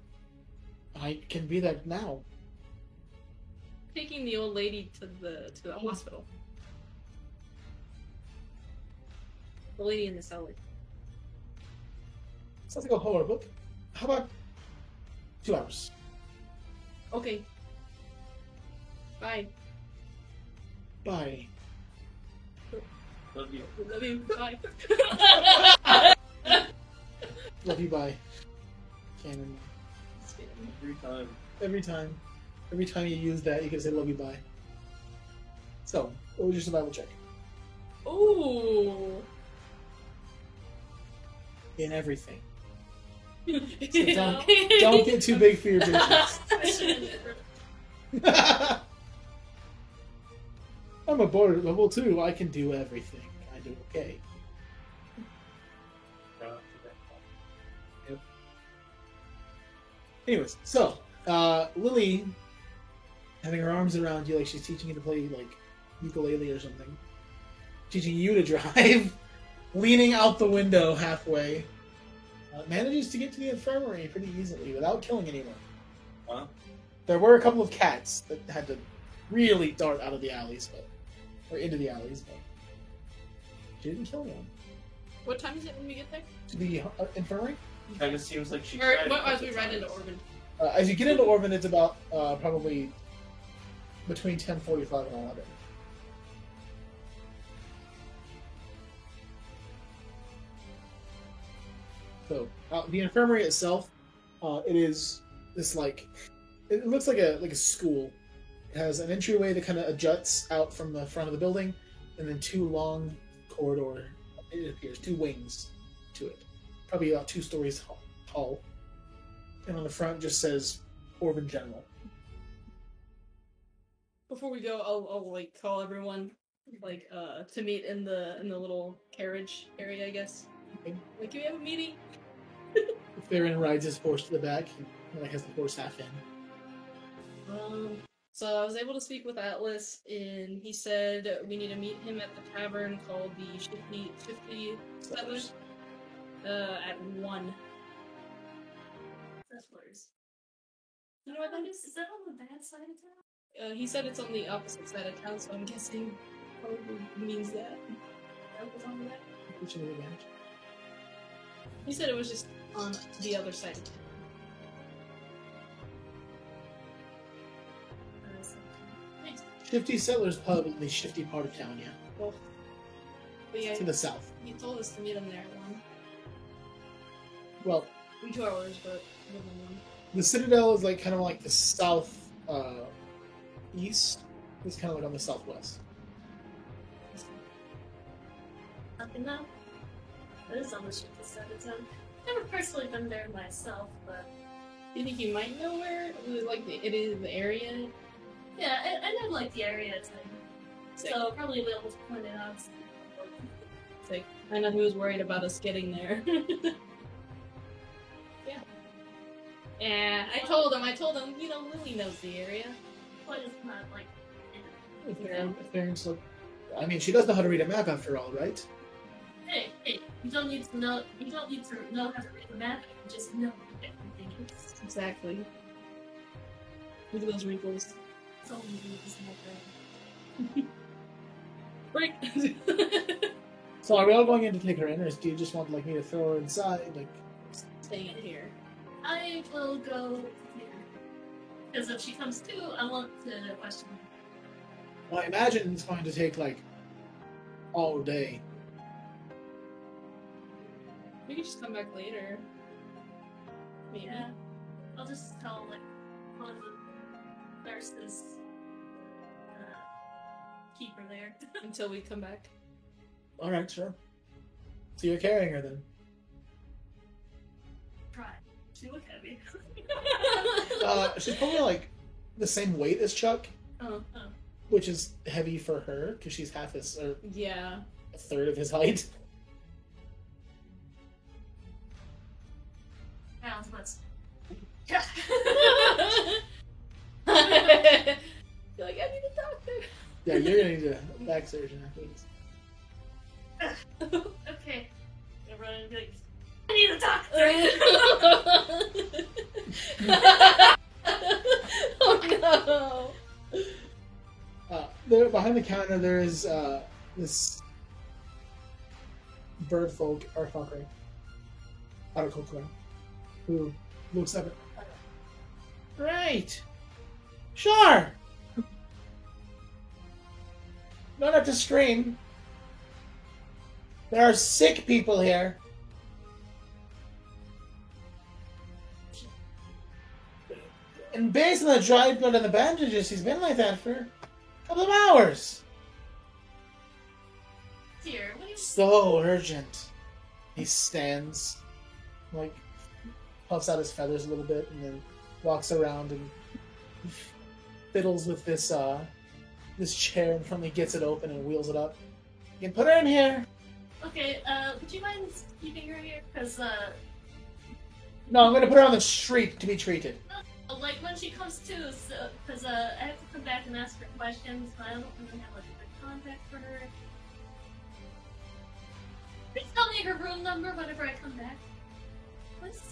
I can be there now. Taking the old lady to the to the hospital. The lady in the cellar. Sounds like a horror book. How about two hours? Okay. Bye. Bye. Love you. Love you. Bye. Love you. Bye. Canon. Every time. Every time, every time you use that, you can say "love you." Bye. So, what was your survival check? Ooh. In everything. don't, Don't get too big for your britches. I'm a board level two. I can do everything. I do okay. Anyways, so uh, Lily, having her arms around you like she's teaching you to play like ukulele or something, teaching you to drive, leaning out the window halfway, uh, manages to get to the infirmary pretty easily without killing anyone. Wow. there were a couple of cats that had to really dart out of the alleys, but or into the alleys, but she didn't kill anyone. What time is it when we get there? To the uh, infirmary. Kind of seems like she. Or tried what, as couple we ride into times. Orvin. Uh, as you get into Orvin, it's about uh, probably between ten forty-five and eleven. So uh, the infirmary itself, uh, it is this like it looks like a like a school. It has an entryway that kind of juts out from the front of the building, and then two long corridor. It appears two wings to it, probably about two stories tall-. And on the front just says Orvin General. Before we go, I'll, I'll like call everyone like uh to meet in the in the little carriage area, I guess. Okay. Like, can we have a meeting? Farron rides his horse to the back. He like has the horse half in. Um, so I was able to speak with Atlas, and he said we need to meet him at the tavern called the Shifty Shifty Settlers uh, at one. Settlers. You know what that Is, is that on the bad side of town? Uh, he said it's on the opposite side of town, so I'm guessing probably means that. That was on the left. Which is an advantage. He said it was just on the other side of town. So- Nice. Shifty Settlers Pub in the shifty part of town, yeah. Well, but yeah, To the south. he told us to meet him there at one. Well, In two hours, but within one. the Citadel is like kind of like the south uh, east. It's kind of like on the southwest. Nothing now. That is on the ship side of town. Never personally been there myself, but Do you think you might know where like it is the area? yeah, I, I know like the area it's in. Sick. So probably be able to point it out. Sick. I know he was worried about us getting there. yeah. Yeah, I told him. I told him. You know, Lily knows the area. But it's not like Farron, Farron's like, I mean, she does know how to read a map after all, right? hey, hey, you don't need to know you don't need to know how to read a map, you just know everything is. Exactly. Look at those wrinkles. It's all you need is more brain. Break. So are we all going in to take her in, or do you just want like me to throw her inside? Like, Staying in here. I will go here. Because if she comes to, I want to question her. well, I imagine it's going to take like all day. We could just come back later. Maybe. Yeah. I'll just tell like one of the nurses uh, keep her there. Until we come back. All right, sure. So you're carrying her then? Try. She look heavy. Uh, she's probably like the same weight as Chuck, Oh. which is heavy for her because she's half his or Yeah. a third of his height. Pounds, but You're like, I need a doctor. Yeah, you're gonna need a back surgeon after this. okay. I'm run and be like, I need a doctor. oh no! Uh, there behind the counter, there is uh, this bird folk Arthokra, Arthokra, who looks up at. Right. Sure. Don't have to scream. There are sick people here. And based on the dried blood and the bandages, he's been like that for a couple of hours. Here, what you So urgent. He stands, like, puffs out his feathers a little bit, and then walks around and fiddles with this uh, this chair and finally gets it open and wheels it up. You can put her in here. Okay, uh, would you mind keeping her here? Because, uh, No, I'm gonna put her on the street to be treated. Like, when she comes to, so, because, uh, I have to come back and ask her questions, but I don't really have, like, a good contact for her. Please tell me her room number whenever I come back. Please?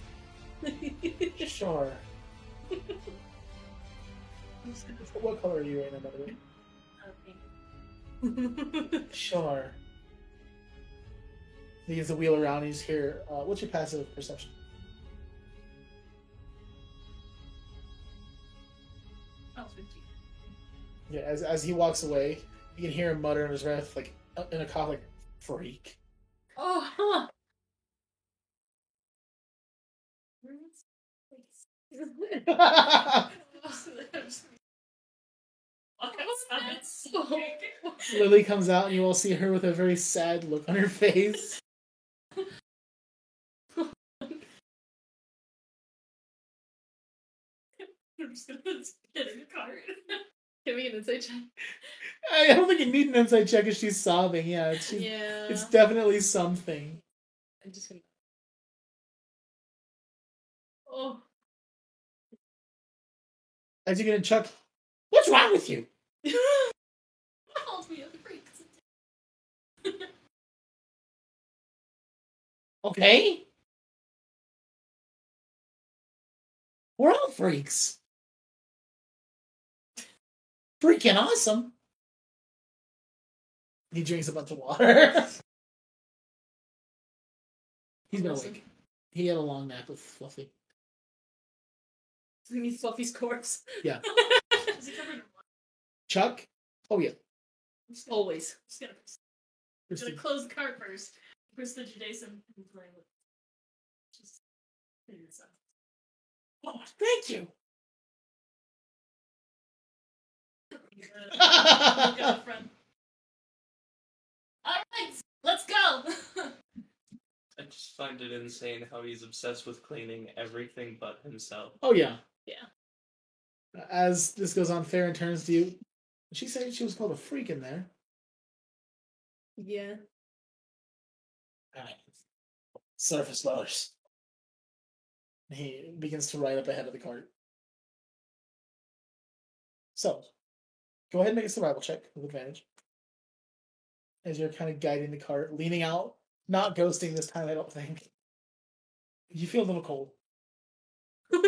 Sure. What color are you now, by the way? Okay. Sure. He a wheel around. He's here. Uh, what's your passive perception? Yeah, as as he walks away, you can hear him mutter in his breath, like uh, in a cough, like "freak." Oh, huh. Lily comes out, and you all see her with a very sad look on her face. I'm just gonna get in the cart. Give me an insight check. I don't think you need an inside check if she's sobbing. Yeah, it's, Yeah. it's definitely something. I'm just gonna. Oh. As you get in, Chuck, what's wrong with you? Calls me a freak. Okay. We're all freaks. Freaking awesome. He drinks a bunch of water. He's been Awesome. awake. He had a long nap with Fluffy. We need Fluffy's corpse. Yeah. Is he covered in blood? Chuck? Oh, yeah. Just Always. just gonna, just Christy. gonna close the cart first. Krista Jason and play with. Just figure this out. Oh, thank you. Uh, look. All right, let's go. I just find it insane how he's obsessed with cleaning everything but himself. Oh, yeah. Yeah. As this goes on, Farron turns to you. She said she was called a freak in there? Yeah. Alright. Surface lowers. He begins to ride up ahead of the cart. So, go ahead and make a survival check with advantage. As you're kind of guiding the cart, leaning out, not ghosting this time, I don't think. You feel a little cold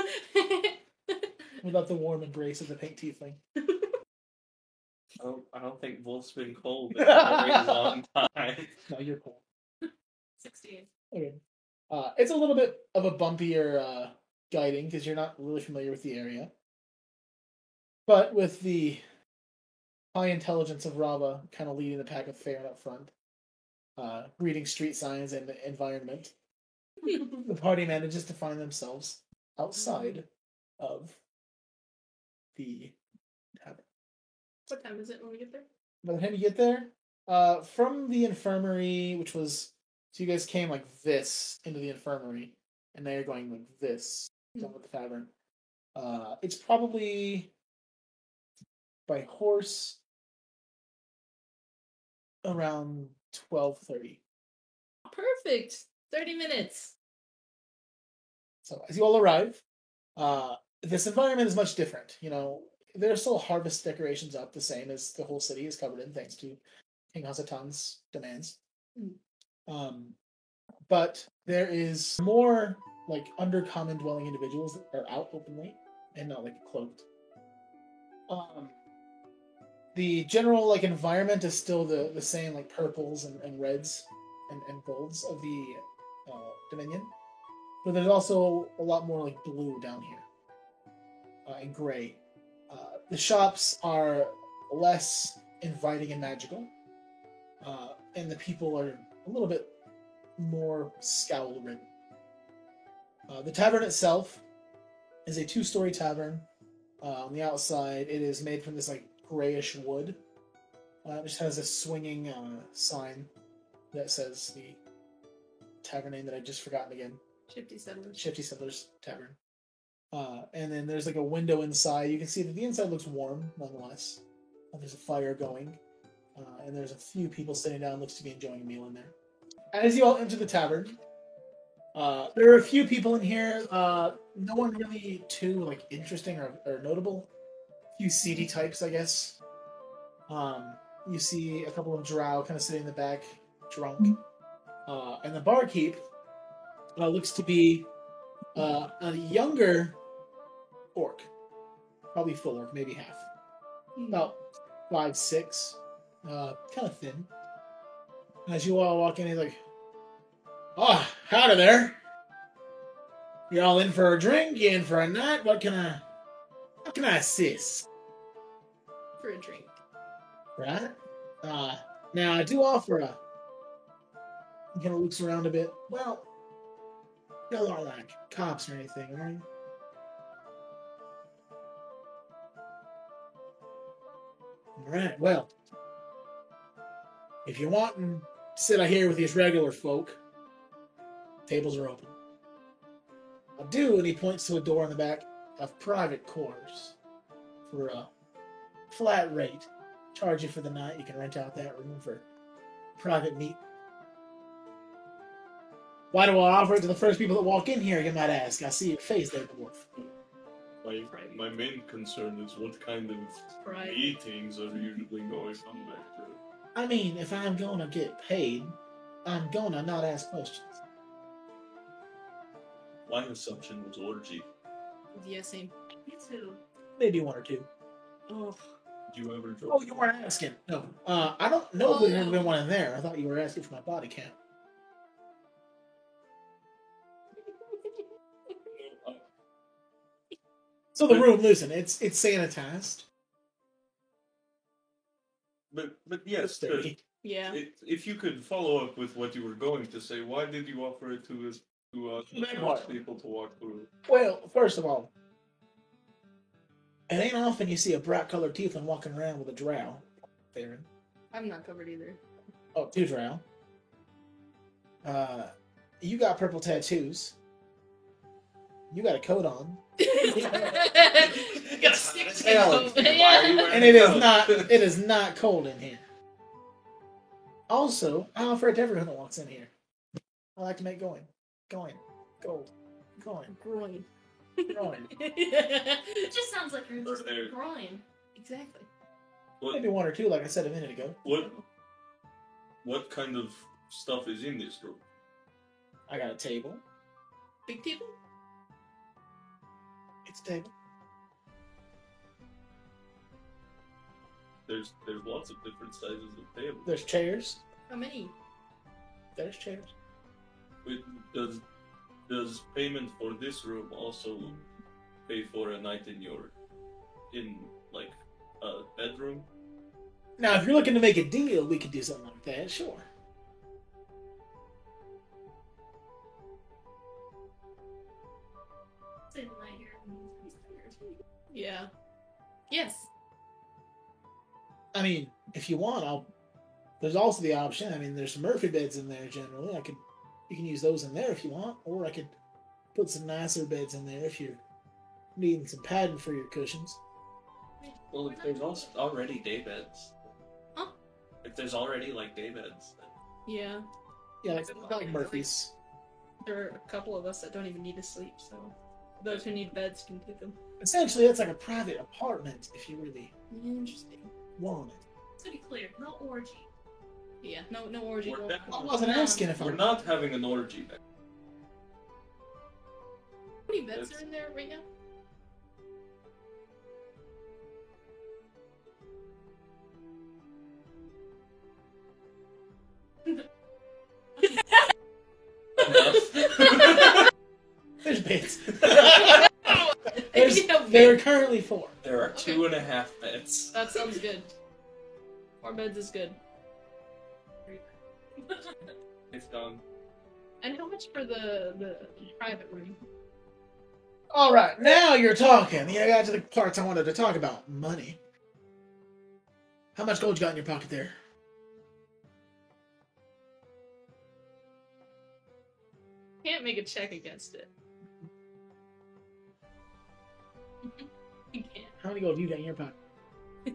without the warm embrace of the pink tiefling. I don't, I don't think Wulf's been cold in a very long time. No, you're cold. 16. Okay. Uh, it's a little bit of a bumpier uh, guiding because you're not really familiar with the area. But with the high intelligence of Rauva kind of leading the pack of Farron up front, uh, reading street signs and the environment, the party manages to find themselves outside of the tavern. what time is it when we get there? By the time you get there, uh, from the infirmary, which was so you guys came like this into the infirmary, and now you're going like this down with the tavern. Uh, it's probably by horse around twelve thirty. Perfect. 30 minutes. So as you all arrive, uh, this environment is much different. You know, there are still harvest decorations up, the same as the whole city is covered in, thanks to King Hasatan's demands. Mm. Um, but there is more like undercommon dwelling individuals that are out openly and not like cloaked. Um, the general like environment is still the the same, like purples and, and reds and, and golds of the uh, Dominion but there's also a lot more like blue down here uh, and gray. Uh, the shops are less inviting and magical, uh, and the people are a little bit more scowl ridden. Uh, the tavern itself is a two-story tavern. Uh, on the outside, it is made from this like grayish wood. Uh, it just has a swinging uh, sign that says the tavern name that I just forgotten again. Shifty settlers. Shifty Settlers Tavern. Uh, and then there's like a window inside. You can see that the inside looks warm, nonetheless. Uh, there's a fire going, uh, and there's a few people sitting down. Looks to be enjoying a meal in there. As you all enter the tavern, uh, there are a few people in here. Uh, no one really too like interesting or, or notable. Few seedy types, I guess. Um, you see a couple of drow kind of sitting in the back, drunk, uh, and the barkeep uh, looks to be uh, a younger orc. probably full orc, maybe half. About five, six. Uh, kind of thin. As you all walk in, he's like, Oh, out of there. You all in for a drink? You in for a night? What can I. Can I assist? For a drink. Right? Uh, now, I do offer a. He kind of looks around a bit. Well, y'all aren't like cops or anything, are you? Alright, well. If you want and sit out here with these regular folk, tables are open. I do, and he points to a door in the back of private quarters for a flat rate. Charge you for the night. You can rent out that room for private meet. Why do I offer it to the first people that walk in here? You might ask. I see your face there, dwarf. My, my main concern is what kind of Right. meetings are usually going on back there. I mean, if I'm gonna get paid, I'm gonna not ask questions. My assumption was orgy. Yeah, same. Me too. Maybe one or two. Oh. Did you ever drop? Oh, you weren't asking. No. Uh, I don't know if there's ever been one in there. I thought you were asking for my body count. Uh, So the room, listen, it's it's sanitized. But but yes, but. Yeah. it, if you could follow up with what you were going to say, why did you offer it to us to uh, What? people to walk through? Well, first of all, it ain't often you see a bright colored tiefling walking around with a drow. Theron. I'm not covered either. Oh, two drow. Uh, you got purple tattoos. You got a coat on, Got a stick to Hell, go. why are you Yeah. and it is not it is not cold in here. Also, I offer it to everyone that walks in here. I like to make going, going, gold, going, Groin. going. It just sounds like you're just There. groin. exactly. What, Maybe one or two, like I said a minute ago. what what kind of stuff is in this room? I got a table. Big table? It's a table. There's there's lots of different sizes of tables. There's chairs. How many? There's chairs. Wait, does does payment for this room also pay for a night in your in like a bedroom? Now, if you're looking to make a deal, we could do something like that. Sure. Say the night here. and he's tired. Yeah. Yes. I mean, if you want, I'll. There's also the option. I mean, there's some Murphy beds in there generally. I could, you can use those in there if you want, or I could put some nicer beds in there if you're needing some padding for your cushions. Well, if there's also already day beds. Huh? If there's already like day beds, then Yeah. Yeah, like, like Murphy's. There are a couple of us that don't even need to sleep, so those who need beds can take them. Essentially, it's like a private apartment if you really Interesting. want it. To be clear, no orgy. Yeah. No. No orgy. We're no- not- I wasn't asking if We're I'm. not having an orgy. back- How many beds are in there right now? There's beds. There's, There's, there are currently four. there are Okay. two and a half beds. That sounds good. Four beds is good. It's done. And how much for the the private room? All right, now you're talking. Yeah, I got to the parts I wanted to talk about. Money. How much gold you got in your pocket there? Can't make a check against it. you can't. How many gold do you got in your pocket?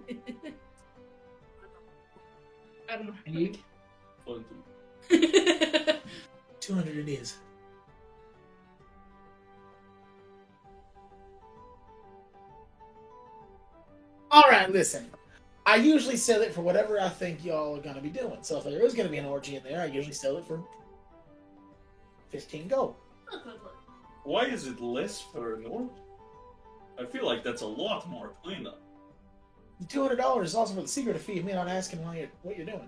I don't know. And you? To- Two hundred it is. All right, listen. I usually sell it for whatever I think y'all are gonna be doing. So if there is gonna be an orgy in there, I usually sell it for fifteen gold. Why is it less for an orc? I feel like that's a lot more cleanup. Two hundred dollars is also for the secret fee of me not asking why you're, what you're doing.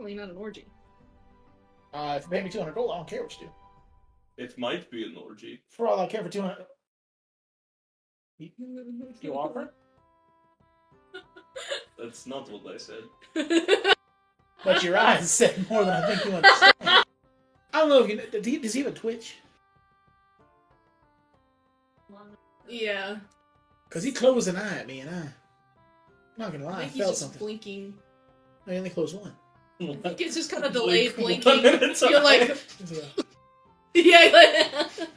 Probably not an orgy. Uh, if you pay me two hundred gold, I don't care what you do. It might be an orgy. For all I care for two hundred. You offer? That's not what I said. But your eyes said more than I think you understand. I don't know if you does he, does he have a Twitch? yeah. Because he closed an eye at me, and I, I'm not gonna lie, I, think he's felt just something. blinking. I only closed one. I think it's just kind of delayed Blink blinking. one at a You're like, time. yeah. like-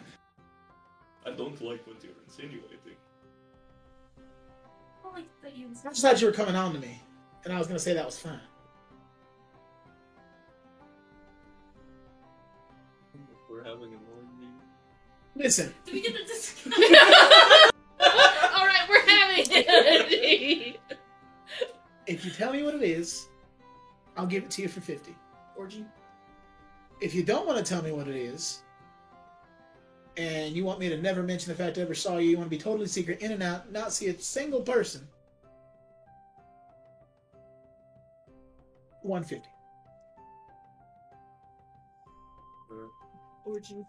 I don't like what you're insinuating. I like that you I just thought you were coming on to me, and I was gonna say that was fine. We're having an orgy. Listen, Do we get the discount? All right, we're having it. if you tell me what it is, I'll give it to you for fifty. orgy. If you don't want to tell me what it is, and you want me to never mention the fact I ever saw you, you want to be totally secret, in and out, not see a single person. One fifty. Orgy.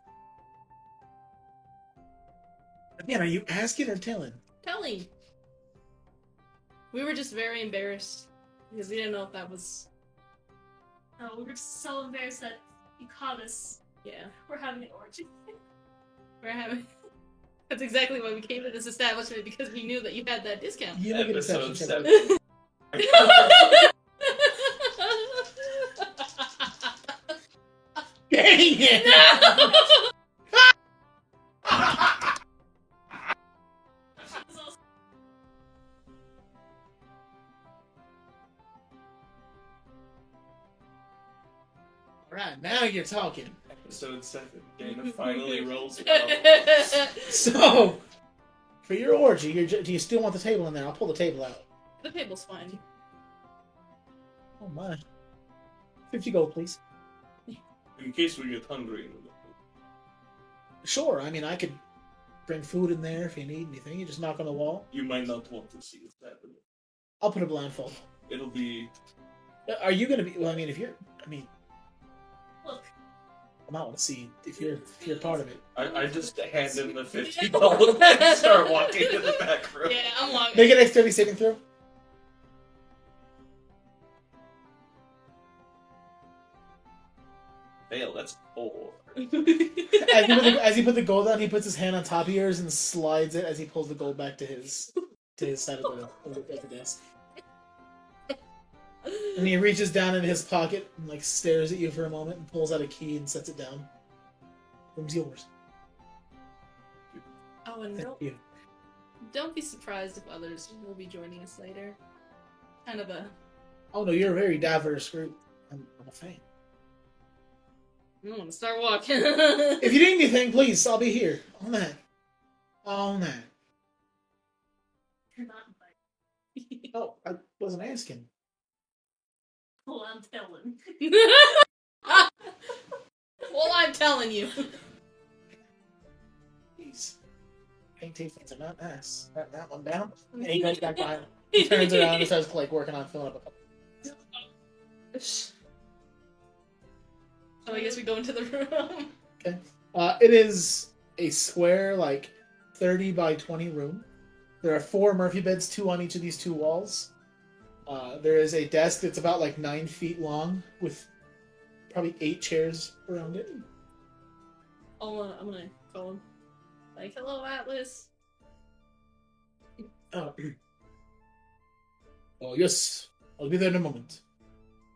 Again, are you asking or telling? Telling. We were just very embarrassed because we didn't know if that was. Uh, no, we're just so embarrassed that you caught us. Yeah, We're having an orgy. we're having. That's exactly why we came to this establishment because we knew that you had that discount. You make a Episode deception check. seven. Dang it! It now you're talking. Episode seven. Dana finally rolls. Oh. So, for your orgy, you're, ju- do you still want the table in there? I'll pull the table out. the table's fine. Oh my. 50 gold, please. In case we get hungry. Sure, I mean, I could bring food in there if you need anything. You just knock on the wall. You might not want to see it happen. I'll put a blindfold. It'll be. Are you gonna be? Well, I mean, if you're, I mean, Look, I might want to see if you're if you're part of it. I, I just hand him the fifty dollars and start walking to the back room. Yeah, I'm walking. Make an dexterity saving throw. Fail. That's four. As he, put the, as he put the gold down, he puts his hand on top of yours and slides it as he pulls the gold back to his to his side of the, of the desk. And he reaches down in his pocket and like stares at you for a moment and pulls out a key and sets it down. Room's yours. oh, and Thank don't, you. don't be surprised if others will be joining us later. Kind of a. Oh no, you're a very diverse group. I'm, I'm a fan. I want to start walking. If you need anything, please, I'll be here. On that. On that. you're not invited. Oh, I wasn't asking. Well, I'm telling. well, I'm telling you. Please. Pink tieflings are not nice. That, that one down. And he goes back behind. He turns around and starts like working on filling up a couple. So I guess we go into the room. Uh, it is a square, like 30 by 20 room. There are four Murphy beds, two on each of these two walls. Uh, there is a desk that's about like nine feet long with probably eight chairs around it. I'll, uh, I'm gonna call him. Like, hello, Atlas. Oh. oh, yes. I'll be there in a moment.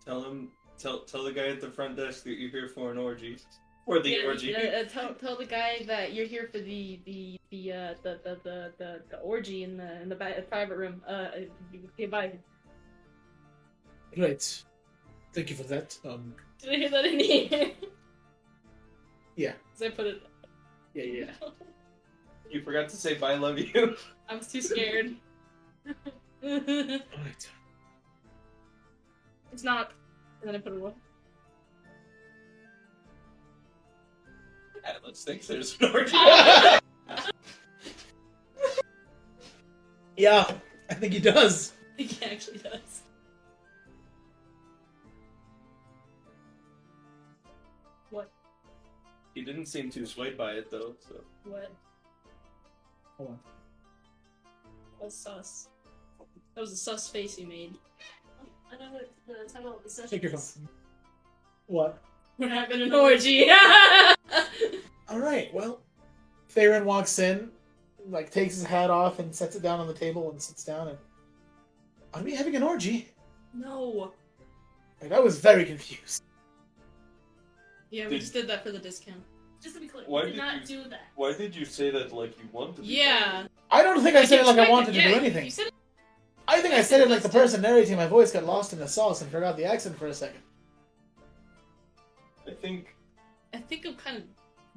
Tell him. Tell tell the guy at the front desk that you're here for an orgy. For the Yeah, orgy. uh, uh, tell, tell the guy that you're here for the the the uh, the, the, the, the the orgy in the in the ba- private room. Uh, uh, okay, bye. Great. Thank you for that. Um, Did I hear that in here? Yeah. Cause I put it. yeah, yeah. You forgot to say bye, love you. I was too scared. All right. it's not. And then I put it away. Atlas thinks there's an orgy. Yeah, I think he does. I think he actually does. He didn't seem too swayed by it though. So What? Hold on. What's sus? That was a sus face he made. I know what the title of the session Take your is. phone. What? We're having an orgy. All right. Well, Theron walks in, like takes his hat off and sets it down on the table and sits down and. Are we having an orgy? no. Like, I was very confused. Yeah, we Did- just did that for the discount. Just to be clear, Why we did did not you- do that. why did you say that like you wanted? to? Yeah. I don't think I said it like I wanted to yeah, do anything. You said it. I think I said it like the person narrating my voice got lost in the sauce and forgot the accent for a second. I think I think I'm kind of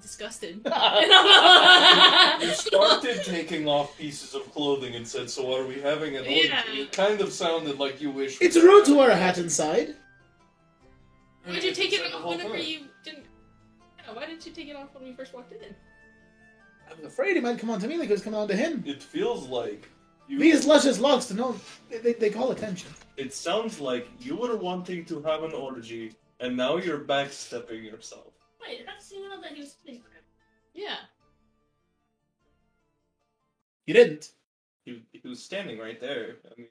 disgusted. you started taking off pieces of clothing and said, "So what are we having an orgy?" Yeah. It kind of sounded like you wish. It's rude to wear a hat inside. Why did you take it off whenever you didn't? Yeah, why didn't you take it off when we first walked in? I was afraid he might come on to me like it was coming on to him. It feels like you. These luscious locks, to know, they, they, they call attention. It sounds like you were wanting to have an orgy, and now you're backstepping yourself. Wait, that's did you know that he was playing? Yeah. You didn't. He, he was standing right there. I mean,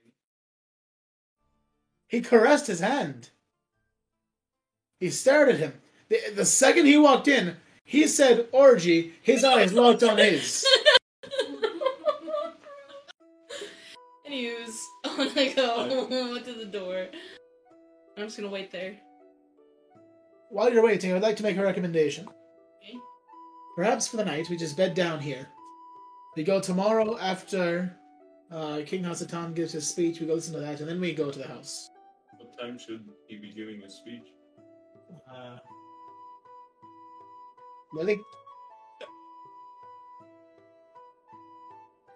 He caressed his hand. He stared at him. The, the second he walked in, he said orgy, his eyes locked on his. Anyways, I want to go to the door. I'm just gonna wait there. While you're waiting, I'd like to make a recommendation. Okay. Perhaps for the night, we just bed down here. We go tomorrow after uh, King Hasatan gives his speech, we go listen to that, and then we go to the house. what time should he be giving his speech? Uh, Lily?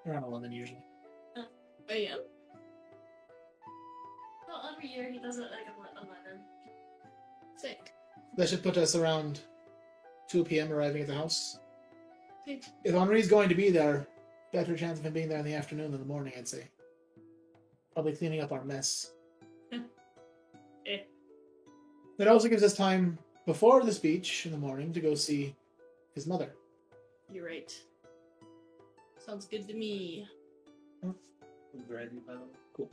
Around 11 usually. I am. Well, every year he does it like at 11. Sick. That should put us around 2 p.m. arriving at the house. Okay. If Henri's going to be there, better chance of him being there in the afternoon than the morning, I'd say. Probably cleaning up our mess. Eh. It also gives us time before the speech in the morning to go see his mother. You're right. Sounds good to me. Ready, by the way.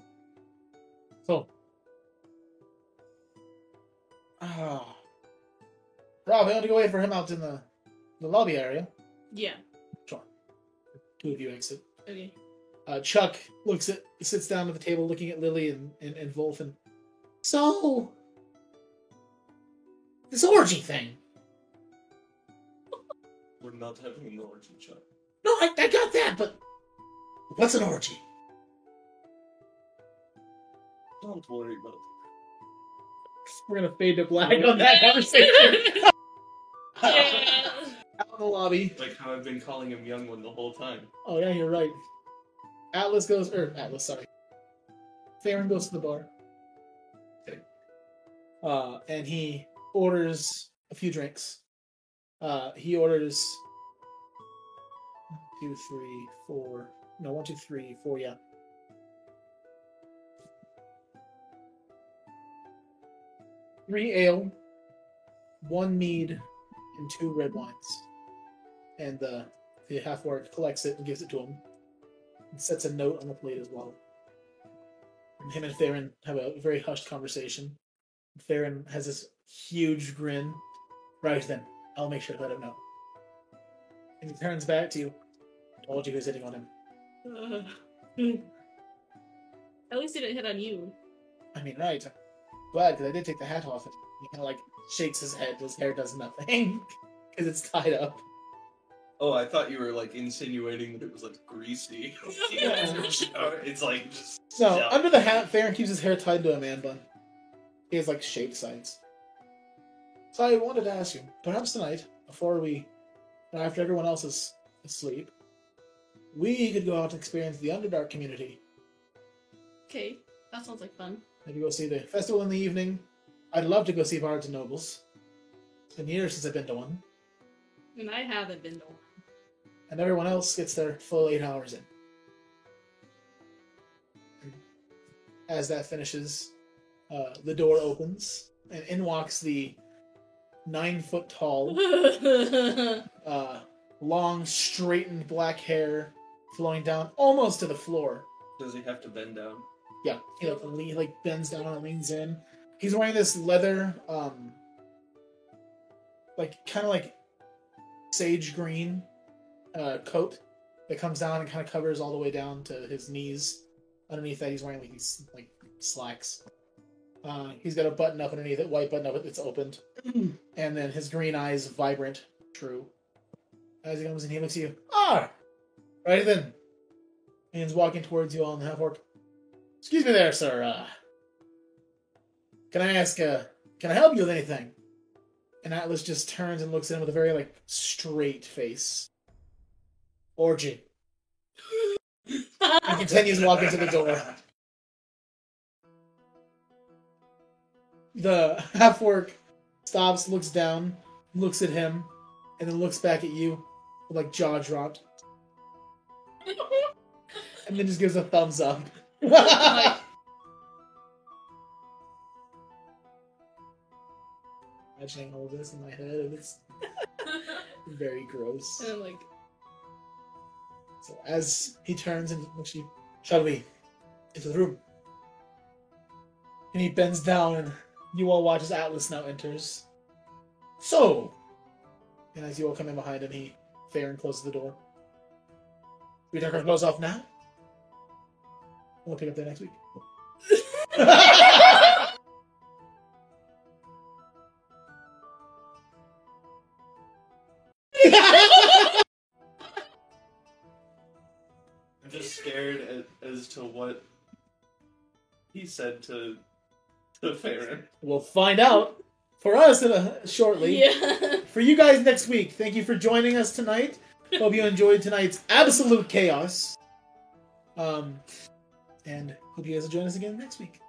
So. Ah. Rob, we want to go wait for him out in the, the lobby area. Yeah. Sure. Two of you exit. Okay. Uh, Chuck looks at sits down at the table looking at Lily and, and, and Wulf and so this orgy thing. We're not having an orgy, Chuck. No, I, I got that, but what's an orgy? Don't worry about it. We're gonna fade to black on that conversation. Yeah. Out in the lobby. Like how I've been calling him young one the whole time. Oh yeah, you're right. Atlas goes or Atlas, sorry. Theron goes to the bar. Uh, and he orders a few drinks. Uh, he orders two, three, four. No, one, two, three, four. Yeah. Three ale, one mead, and two red wines. And the the half orc collects it and gives it to him, and sets a note on the plate as well. And him and Theron have a very hushed conversation. Theron has this huge grin. Right then, I'll make sure to let him know. And he turns back to you. Told you who's hitting on him. Uh, At least he didn't hit on you. I mean, right. I'm because I did take the hat off and he kind of like shakes his head. His hair does nothing because it's tied up. Oh, I thought you were like insinuating that it was like greasy. it's like just No, Yeah. under the hat, Farron keeps his hair tied to a man bun. He has like shaved sides. So I wanted to ask you, perhaps tonight, before we, after everyone else is asleep, we could go out and experience the Underdark community. Okay, that sounds like fun. Maybe go see the festival in the evening. I'd love to go see Bards and Nobles. It's been years since I've been to one. And I haven't been to one. and everyone else gets their full eight hours in. As that finishes, uh, the door opens, and in walks the nine foot tall, uh, long, straightened black hair flowing down almost to the floor. Does he have to bend down? Yeah, he like, le- like bends down and leans in. He's wearing this leather, um, like kind of like sage green uh, coat that comes down and kind of covers all the way down to his knees. Underneath that, he's wearing like these like slacks. Uh, he's got a button up underneath it, white button up that's opened, and then his green eyes vibrant, true. As he comes in, he looks at you. Ah, right then. And he's walking towards you all in the half orc. Excuse me there, sir. Uh, can I ask, uh, can I help you with anything? And Atlas just turns and looks at him with a very, like, straight face. Orgy. He continues walking to the door. The half orc stops, looks down, looks at him, and then looks back at you with, like, jaw dropped, and then just gives a thumbs up. Like, Imagining all this in my head, and it's very gross. and I'm like, So as he turns and looks you, shall we into the room? And he bends down, and you all watch as Atlas now enters. So, and as you all come in behind him, he fair and closes the door. We take our clothes off now. We'll pick up there next week. I'm just scared at, as to what he said to to Farron. we'll find out for us in a, shortly. yeah. For you guys next week, thank you for joining us tonight. Hope you enjoyed tonight's absolute chaos. Um, and hope you guys will join us again next week.